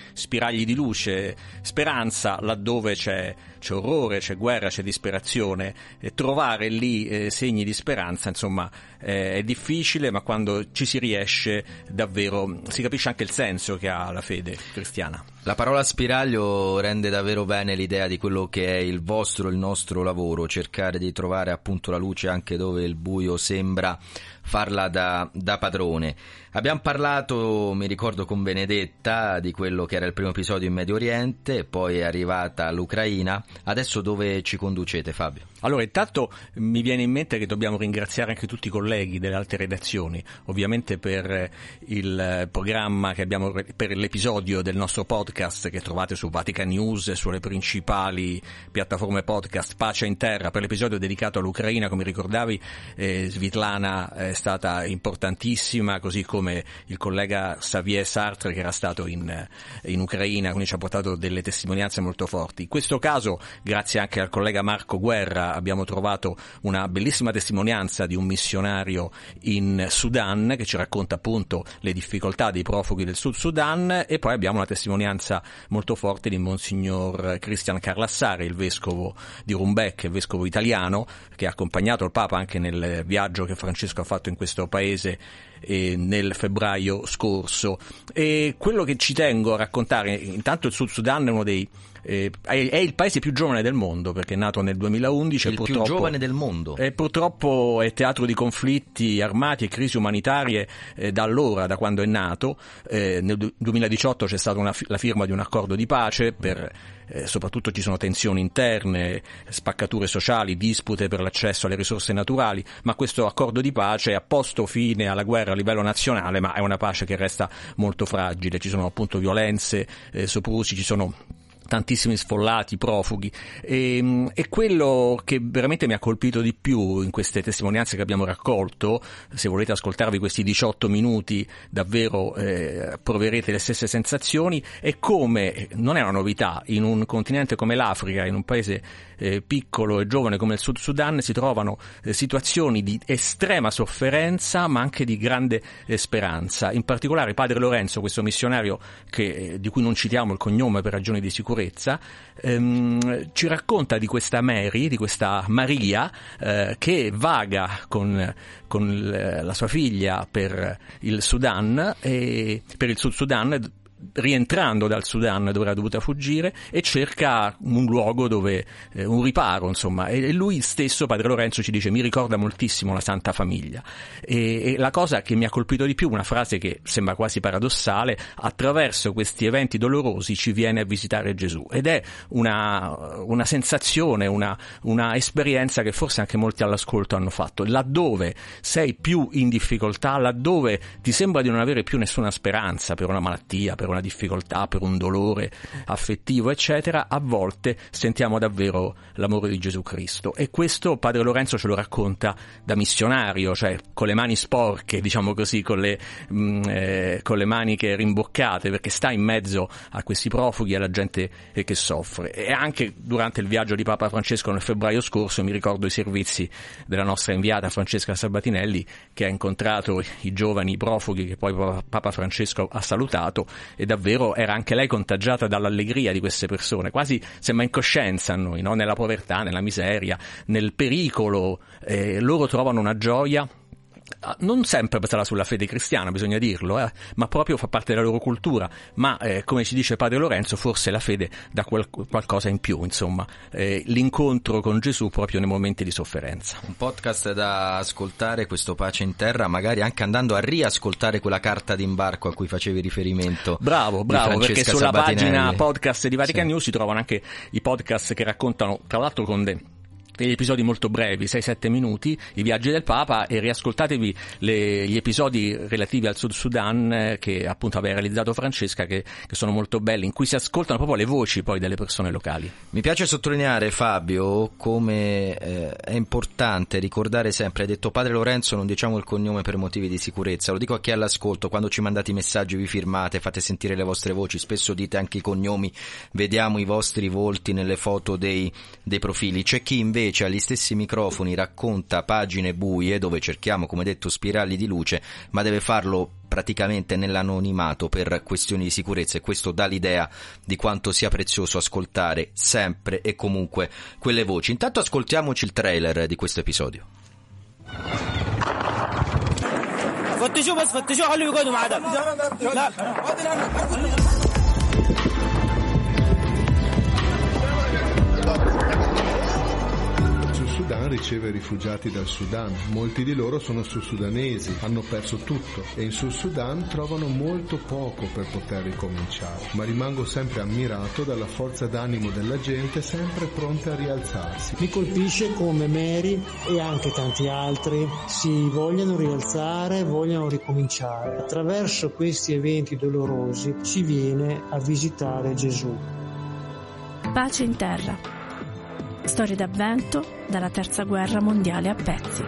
spiragli di luce, speranza laddove c'è, c'è orrore, c'è guerra, c'è disperazione. E trovare lì eh, segni di speranza, insomma, eh, è difficile, ma quando ci si riesce davvero si capisce anche il senso che ha la fede cristiana. La parola spiraglio rende davvero bene l'idea di quello che è il vostro, il nostro lavoro, cercare di trovare appunto la luce anche dove il buio sembra farla da, da padrone. Abbiamo parlato, mi ricordo con Benedetta, di quello che era il primo episodio in Medio Oriente, poi è arrivata l'Ucraina. Adesso dove ci conducete, Fabio? Allora, intanto mi viene in mente che dobbiamo ringraziare anche tutti i colleghi delle altre redazioni, ovviamente per il programma che abbiamo, per l'episodio del nostro podcast che trovate su Vatican News e sulle principali piattaforme podcast Pace in Terra, per l'episodio dedicato all'Ucraina, come ricordavi, eh, Svitlana è stata importantissima, così come il collega Xavier Sartre che era stato in, in Ucraina, quindi ci ha portato delle testimonianze molto forti. In questo caso, grazie anche al collega Marco Guerra, abbiamo trovato una bellissima testimonianza di un missionario in Sudan che ci racconta appunto le difficoltà dei profughi del Sud Sudan e poi abbiamo una testimonianza molto forte di Monsignor Christian Carlassare, il vescovo di Rumbec, vescovo italiano che ha accompagnato il Papa anche nel viaggio che Francesco ha fatto in questo paese eh, nel febbraio scorso. E quello che ci tengo a raccontare, intanto il Sud Sudan è uno dei eh, è il paese più giovane del mondo perché è nato nel 2011 il e più giovane del mondo e purtroppo è teatro di conflitti armati e crisi umanitarie eh, da allora da quando è nato eh, nel 2018 c'è stata una, la firma di un accordo di pace per eh, soprattutto ci sono tensioni interne, spaccature sociali, dispute per l'accesso alle risorse naturali, ma questo accordo di pace ha posto fine alla guerra a livello nazionale, ma è una pace che resta molto fragile, ci sono appunto violenze, eh, soprusi, ci sono tantissimi sfollati, profughi. E, e, quello che veramente mi ha colpito di più in queste testimonianze che abbiamo raccolto, se volete ascoltarvi questi 18 minuti davvero eh, proverete le stesse sensazioni, è come, non è una novità, in un continente come l'Africa, in un paese eh, piccolo e giovane come il Sud Sudan si trovano eh, situazioni di estrema sofferenza ma anche di grande eh, speranza. In particolare padre Lorenzo, questo missionario che, eh, di cui non citiamo il cognome per ragioni di sicurezza, ehm, ci racconta di questa Mary, di questa Maria eh, che vaga con, con la sua figlia per il Sudan, e, per il Sud Sudan rientrando dal Sudan dove era dovuta fuggire e cerca un luogo dove eh, un riparo insomma. E lui stesso padre Lorenzo ci dice mi ricorda moltissimo la Santa Famiglia e, e, la cosa che mi ha colpito di più una frase che sembra quasi paradossale attraverso questi eventi dolorosi ci viene a visitare Gesù ed è una, una sensazione una, una esperienza che forse anche molti all'ascolto hanno fatto. Laddove sei più in difficoltà laddove ti sembra di non avere più nessuna speranza per una malattia per una una difficoltà, per un dolore affettivo, eccetera, a volte sentiamo davvero l'amore di Gesù Cristo. E questo Padre Lorenzo ce lo racconta da missionario, cioè con le mani sporche, diciamo così, con le, mh, eh, con le maniche rimboccate, perché sta in mezzo a questi profughi e alla gente che soffre. E anche durante il viaggio di Papa Francesco nel febbraio scorso mi ricordo i servizi della nostra inviata Francesca Sabatinelli che ha incontrato i giovani profughi che poi Papa Francesco ha salutato e davvero era anche lei contagiata dall'allegria di queste persone, quasi sembra in coscienza a noi, no? nella povertà, nella miseria, nel pericolo, eh, loro trovano una gioia non sempre basata sulla fede cristiana, bisogna dirlo, eh, ma proprio fa parte della loro cultura. Ma eh, come ci dice Padre Lorenzo, forse la fede dà qual- qualcosa in più, insomma, eh, l'incontro con Gesù proprio nei momenti di sofferenza. Un podcast da ascoltare, questo Pace in Terra, magari anche andando a riascoltare quella carta d'imbarco a cui facevi riferimento. Bravo, bravo, perché sulla pagina podcast di Vatican sì. News si trovano anche i podcast che raccontano, tra l'altro con de degli episodi molto brevi, 6-7 minuti, i viaggi del Papa e riascoltatevi le, gli episodi relativi al Sud Sudan eh, che appunto aveva realizzato Francesca che, che, sono molto belli, in cui si ascoltano proprio le voci poi delle persone locali. Mi piace sottolineare Fabio come eh, è importante ricordare sempre, hai detto Padre Lorenzo non diciamo il cognome per motivi di sicurezza, lo dico a chi è all'ascolto, quando ci mandate i messaggi vi firmate, fate sentire le vostre voci, spesso dite anche i cognomi, vediamo i vostri volti nelle foto dei, dei profili, c'è chi invece invece agli stessi microfoni racconta pagine buie dove cerchiamo, come detto, spirali di luce, ma deve farlo praticamente nell'anonimato per questioni di sicurezza e questo dà l'idea di quanto sia prezioso ascoltare sempre e comunque quelle voci. Intanto ascoltiamoci il trailer di questo episodio. فتشوا بس فتشوا خلوا يقعدوا مع ده لا Sudan riceve rifugiati dal Sudan. Molti di loro sono sud-sudanesi, hanno perso tutto e in Sud Sudan trovano molto poco per poter ricominciare. Ma rimango sempre ammirato dalla forza d'animo della gente sempre pronta a rialzarsi. Mi colpisce come Mary e anche tanti altri si vogliano rialzare, vogliano ricominciare. Attraverso questi eventi dolorosi si viene a visitare Gesù. Pace in terra Storie d'avvento dalla terza guerra mondiale a pezzi.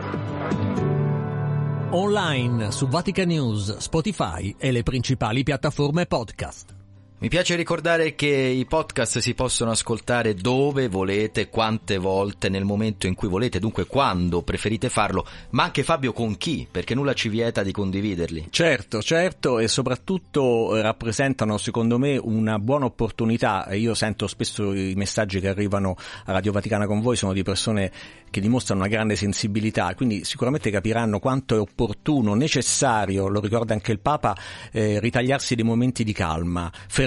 Online su Vatican News, Spotify e le principali piattaforme podcast. Mi piace ricordare che i podcast si possono ascoltare dove volete, quante volte, nel momento in cui volete, dunque quando preferite farlo, ma anche Fabio con chi, perché nulla ci vieta di condividerli. Certo, certo, e soprattutto rappresentano secondo me una buona opportunità. Io sento spesso i messaggi che arrivano a Radio Vaticana con voi, sono di persone che dimostrano una grande sensibilità, quindi sicuramente capiranno quanto è opportuno, necessario, lo ricorda anche il Papa, eh, ritagliarsi dei momenti di calma, fermarsi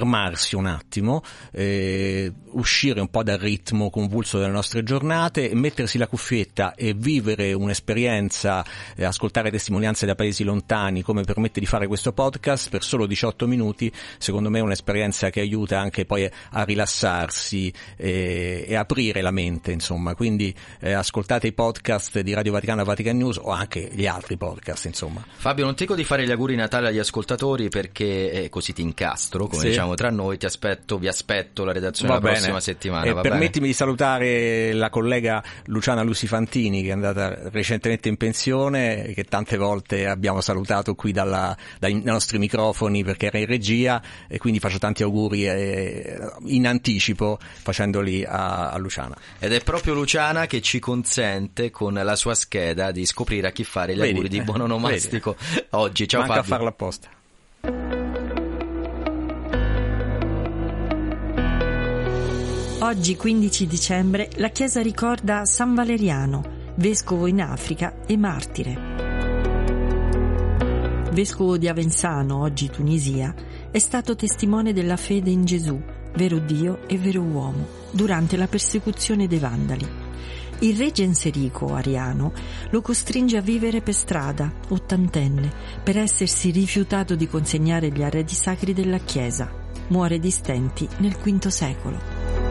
un attimo, eh, uscire un po' dal ritmo convulso delle nostre giornate, mettersi la cuffietta e vivere un'esperienza, eh, ascoltare testimonianze da paesi lontani come permette di fare questo podcast per solo 18 minuti, secondo me è un'esperienza che aiuta anche poi a rilassarsi eh, e aprire la mente, insomma, quindi eh, ascoltate i podcast di Radio Vaticano e Vatican News o anche gli altri podcast, insomma. Fabio, non ti dico di fare gli auguri Natale agli ascoltatori perché eh, così ti incastro, come sì. diciamo tra noi, ti aspetto, vi aspetto la redazione va bene. Prossima settimana. Eh, permettimi bene? di salutare la collega Luciana Lucifantini che è andata recentemente in pensione che tante volte abbiamo salutato qui dalla, dai nostri microfoni perché era in regia e quindi faccio tanti auguri eh, in anticipo facendoli a, a Luciana. Ed è proprio Luciana che ci consente con la sua scheda di scoprire a chi fare gli vedi, auguri di buon onomastico vedi. oggi. Ciao Manca Fabio. a farlo apposta. Oggi 15 dicembre la Chiesa ricorda San Valeriano, vescovo in Africa e martire. Vescovo di Avenzano, oggi Tunisia, è stato testimone della fede in Gesù, vero Dio e vero uomo, durante la persecuzione dei Vandali. Il re Genserico, ariano, lo costringe a vivere per strada, ottantenne, per essersi rifiutato di consegnare gli arredi sacri della Chiesa. Muore di stenti nel V secolo.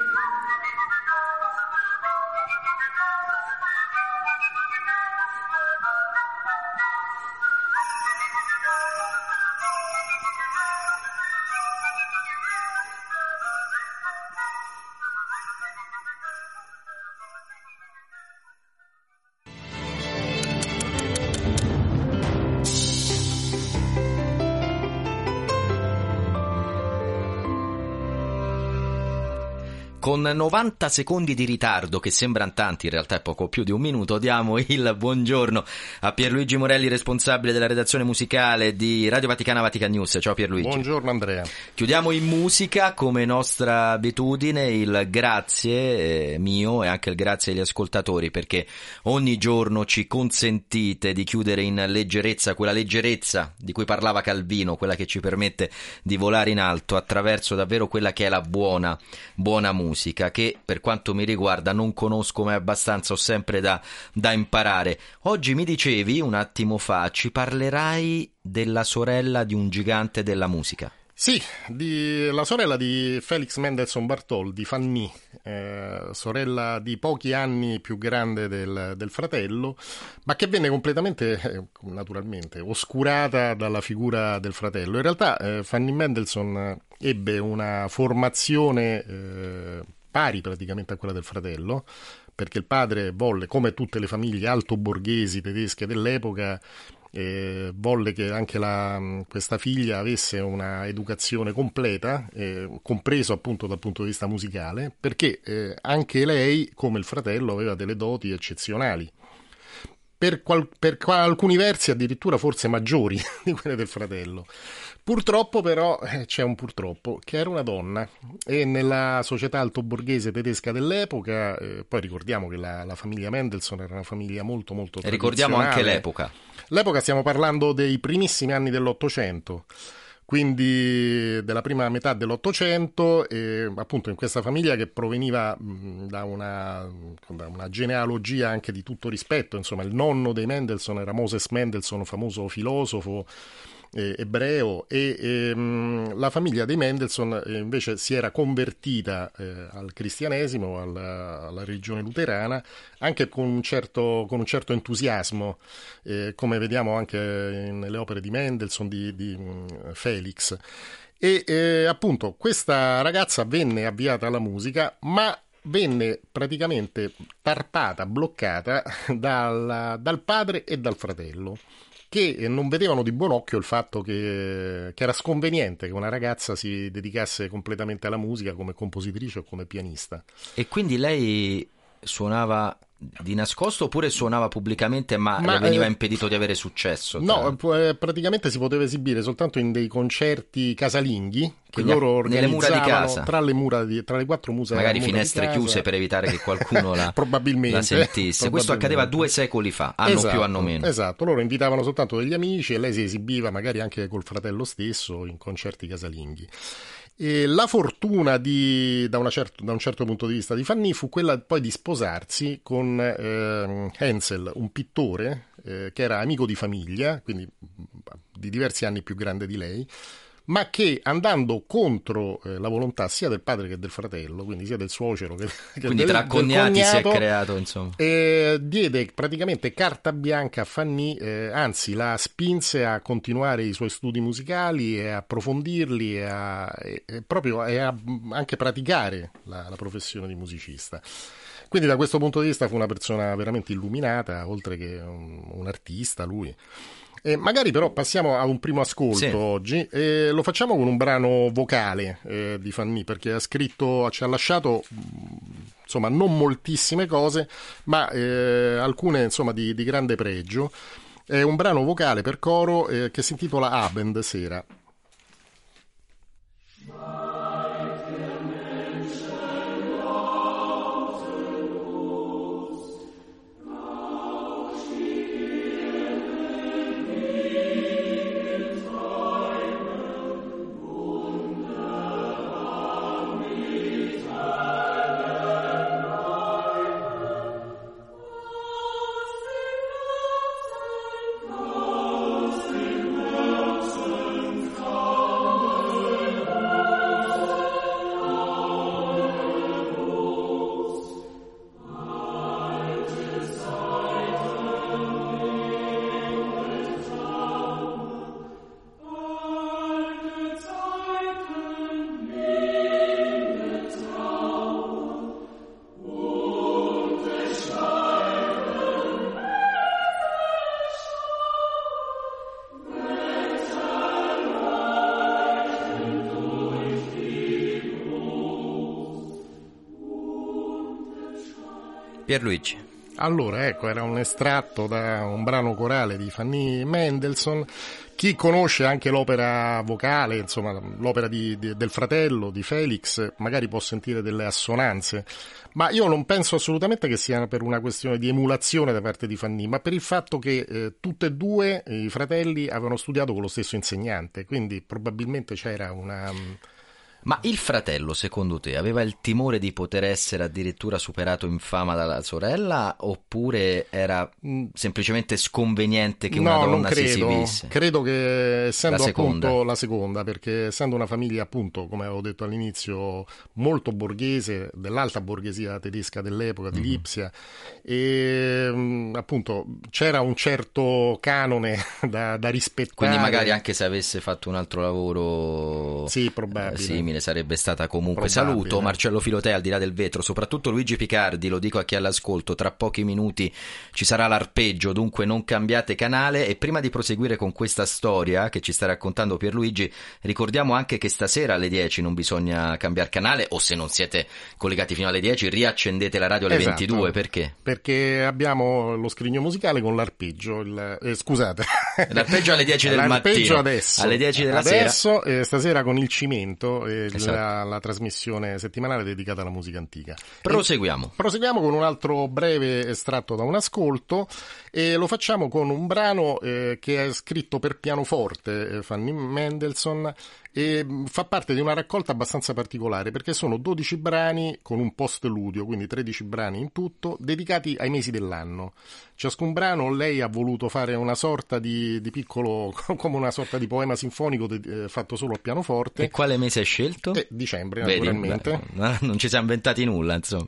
Con 90 secondi di ritardo, che sembrano tanti, in realtà è poco più di un minuto, diamo il buongiorno a Pierluigi Morelli, responsabile della redazione musicale di Radio Vaticana Vatican News. Ciao Pierluigi. Buongiorno Andrea. Chiudiamo in musica, come nostra abitudine, il grazie eh, mio e anche il grazie agli ascoltatori, perché ogni giorno ci consentite di chiudere in leggerezza, quella leggerezza di cui parlava Calvino, quella che ci permette di volare in alto attraverso davvero quella che è la buona, buona musica musica che per quanto mi riguarda non conosco mai abbastanza, ho sempre da, da imparare. Oggi mi dicevi un attimo fa, ci parlerai della sorella di un gigante della musica. Sì, di, la sorella di Felix Mendelssohn Bartholdi, Fanny, eh, sorella di pochi anni più grande del, del fratello, ma che venne completamente, eh, naturalmente, oscurata dalla figura del fratello. In realtà eh, Fanny Mendelssohn ebbe una formazione eh, pari praticamente a quella del fratello, perché il padre volle, come tutte le famiglie alto-borghesi tedesche dell'epoca, eh, volle che anche la, questa figlia avesse una educazione completa, eh, compreso appunto dal punto di vista musicale, perché eh, anche lei, come il fratello, aveva delle doti eccezionali. Per, qual, per alcuni versi addirittura forse maggiori di quelle del fratello. Purtroppo però eh, c'è un purtroppo che era una donna e nella società altoborghese tedesca dell'epoca, eh, poi ricordiamo che la, la, famiglia Mendelssohn era una famiglia molto molto e ricordiamo anche l'epoca. L'epoca stiamo parlando dei primissimi anni dell'Ottocento quindi della prima metà dell'Ottocento, e appunto in questa famiglia che proveniva da una, da una, genealogia anche di tutto rispetto, insomma il nonno dei Mendelssohn era Moses Mendelssohn, famoso filosofo eh, ebreo e ehm, la famiglia dei Mendelssohn eh, invece si era convertita eh, al cristianesimo, alla, alla, religione luterana, anche con un certo, con un certo entusiasmo, eh, come vediamo anche nelle opere di Mendelssohn, di, di Felix. E eh, appunto questa ragazza venne avviata alla musica, ma venne praticamente tarpata, bloccata dal, dal padre e dal fratello che non vedevano di buon occhio il fatto che, che, era sconveniente che una ragazza si dedicasse completamente alla musica come compositrice o come pianista. E quindi lei suonava di nascosto oppure suonava pubblicamente ma, ma le veniva eh, impedito di avere successo? No, eh, praticamente si poteva esibire soltanto in dei concerti casalinghi che Quindi, loro organizzavano tra le, mura di, tra le quattro mura magari finestre chiuse per evitare che qualcuno la, probabilmente, la sentisse probabilmente. questo accadeva due secoli fa anno esatto, più anno meno. esatto. Loro invitavano soltanto degli amici e lei si esibiva magari anche col fratello stesso in concerti casalinghi e la fortuna di, da, certo, da, un certo punto di vista di Fanny fu quella poi di sposarsi con eh, Hensel, un pittore eh, che era amico di famiglia, quindi di diversi anni più grande di lei, ma che andando contro eh, la volontà sia del padre che del fratello, quindi sia del suocero che, che quindi del, tra cognati del cognato, si è creato insomma. Eh, diede praticamente carta bianca a Fanny, eh, anzi la spinse a continuare i suoi studi musicali e a approfondirli e, a, e, e proprio e a anche praticare la, la professione di musicista. Quindi da questo punto di vista fu una persona veramente illuminata, oltre che un, un artista lui. Eh, magari però passiamo a un primo ascolto sì. oggi e lo facciamo con un brano vocale eh, di Fanny perché ha scritto, ci ha lasciato insomma non moltissime cose ma eh, alcune insomma di, di grande pregio È un brano vocale per coro eh, che si intitola Abend Sera. Pierluigi. Allora, ecco, era un estratto da un brano corale di Fanny Mendelssohn. Chi conosce anche l'opera vocale, insomma, l'opera di, di, del fratello, di Felix, magari può sentire delle assonanze. Ma io non penso assolutamente che sia per una questione di emulazione da parte di Fanny, ma per il fatto che eh, tutti e due i fratelli avevano studiato con lo stesso insegnante, quindi probabilmente c'era una ma il fratello, secondo te, aveva il timore di poter essere addirittura superato in fama dalla sorella oppure era mh, semplicemente sconveniente che una no, donna non credo. si esibisse? Credo che essendo La seconda. appunto la seconda, perché essendo una famiglia appunto, come avevo detto all'inizio, molto borghese, dell'alta borghesia tedesca dell'epoca, di Mhm. Lipsia, e mh, appunto c'era un certo canone da, da rispettare. Quindi magari anche se avesse fatto un altro lavoro Sì, probabile. eh, simile sarebbe stata comunque. Probabile. Saluto Marcello Filotè al di là del vetro, soprattutto Luigi Picardi, lo dico a chi è all'ascolto, tra pochi minuti ci sarà l'arpeggio, dunque non cambiate canale e prima di proseguire con questa storia che ci sta raccontando Pierluigi, ricordiamo anche che stasera alle 10 non bisogna cambiare canale o se non siete collegati fino alle 10 riaccendete la radio alle Esatto. 22, perché? Perché abbiamo lo scrigno musicale con l'arpeggio. il- eh, scusate, L'arpeggio alle 10 del L'arpeggio mattino, adesso. alle 10 della sera. adesso, eh, stasera con il cimento, eh, Esatto. la, la trasmissione settimanale dedicata alla musica antica. Proseguiamo. E proseguiamo con un altro breve estratto da un ascolto e lo facciamo con un brano eh, che è scritto per pianoforte, eh, Fanny Mendelssohn, e mh, fa parte di una raccolta abbastanza particolare perché sono 12 brani con un postludio, quindi 13 brani in tutto, dedicati ai mesi dell'anno. Ciascun brano lei ha voluto fare una sorta di, di piccolo, come una sorta di poema sinfonico de- eh, fatto solo a pianoforte. E quale mese hai scelto? Eh, dicembre, Vedi, naturalmente. beh, non ci siamo inventati nulla, insomma.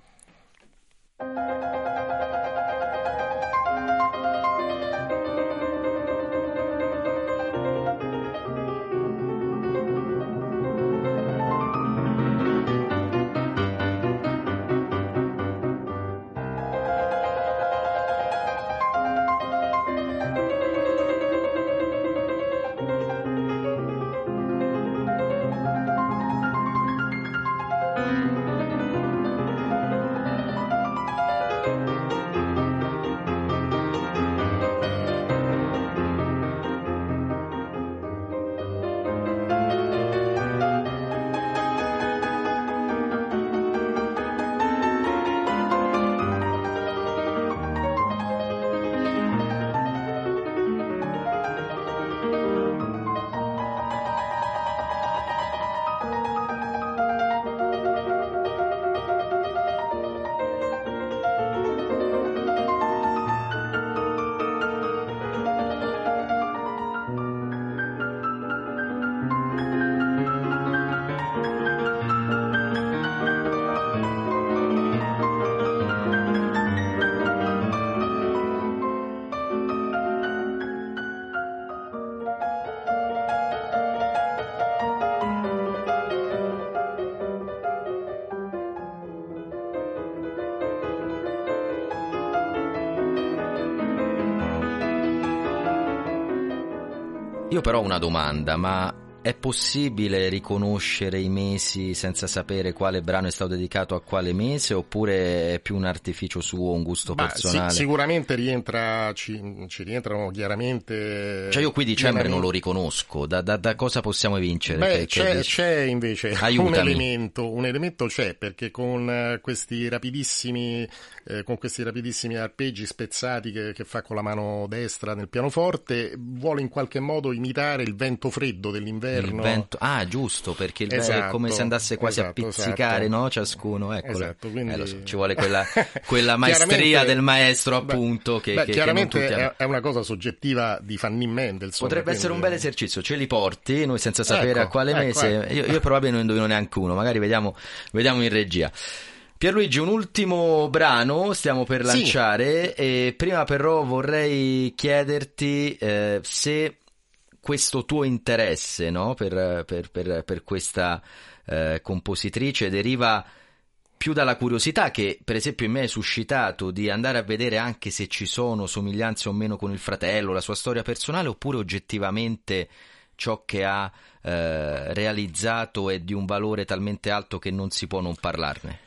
Io però ho una domanda, ma è possibile riconoscere i mesi senza sapere quale brano è stato dedicato a quale mese oppure è più un artificio suo, un gusto Ma personale? sì, sicuramente rientra, ci, ci rientrano chiaramente. Cioè io qui dicembre non lo riconosco, da, da- da cosa possiamo evincere? Beh, Che- che c'è, dici? c'è invece un elemento, un elemento c'è perché con eh, questi rapidissimi, eh, con questi rapidissimi arpeggi spezzati che, che fa con la mano destra nel pianoforte vuole in qualche modo imitare il vento freddo dell'inverno. Il vento- Ah, giusto, perché il vento è Esatto, come se andasse quasi esatto, a pizzicare, esatto. no? Ciascuno, eccolo. Esatto, quindi- Eh, lo so, ci vuole quella, quella maestria del maestro, beh, appunto, che, beh, che- che non chiaramente hanno. è, è una cosa soggettiva di Fanny Mendelssohn. Potrebbe essere un quindi- bel esercizio, ce li porti, noi senza sapere Ecco, a quale ecco, mese, ecco. io, io probabilmente non indovino neanche uno, magari vediamo, vediamo in regia. Pierluigi, un ultimo brano stiamo per Sì. lanciare e prima però vorrei chiederti eh, se questo tuo interesse no, per, per- per- per questa eh, compositrice deriva più dalla curiosità che per esempio in me è suscitato di andare a vedere anche se ci sono somiglianze o meno con il fratello, la sua storia personale, oppure oggettivamente ciò che ha eh, realizzato è di un valore talmente alto che non si può non parlarne.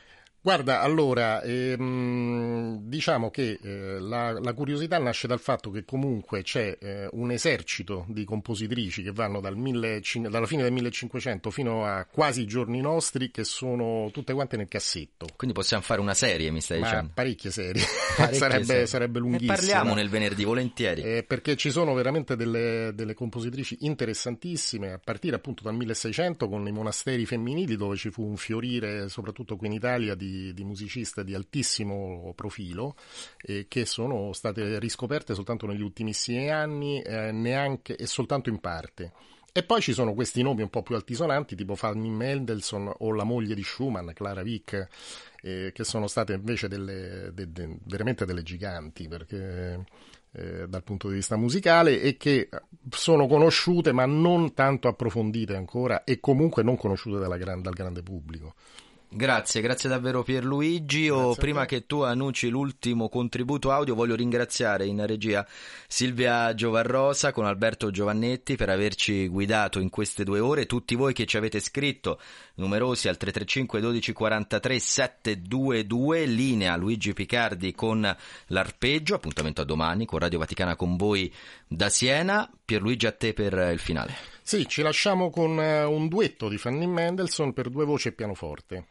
Guarda, allora, ehm, diciamo che eh, la, la curiosità nasce dal fatto che comunque c'è eh, un esercito di compositrici che vanno dal 1500 dalla fine del 1500 fino a quasi i giorni nostri che sono tutte quante nel cassetto. Quindi possiamo fare una serie, mi stai Ma dicendo? parecchie serie, Parecchie sarebbe, serie. sarebbe Ne lunghissima. parliamo nel venerdì, volentieri. Eh, perché ci sono veramente delle, delle compositrici interessantissime, a partire appunto dal 1600 con i monasteri femminili dove ci fu un fiorire, soprattutto qui in Italia, di, di musiciste di altissimo profilo eh, che sono state riscoperte soltanto negli ultimissimi anni, eh, neanche e soltanto in parte. E poi ci sono questi nomi un po' più altisonanti, tipo Fanny Mendelssohn o la moglie di Schumann, Clara Wieck, eh, che sono state invece delle, de- de- veramente delle giganti, perché eh, dal punto di vista musicale e che sono conosciute ma non tanto approfondite ancora e comunque non conosciute dalla dal grande pubblico. Grazie, grazie davvero Pierluigi. Io, prima che tu annunci l'ultimo contributo audio, voglio ringraziare in regia Silvia Giovarrosa con Alberto Giovannetti per averci guidato in queste due ore. Tutti voi che ci avete scritto, numerosi al 335 12 43 722, linea Luigi Picardi con l'arpeggio. Appuntamento a domani con Radio Vaticana con voi da Siena. Pierluigi, a te per il finale. Sì, ci lasciamo con eh, un duetto di Fanny Mendelssohn per due voci e pianoforte.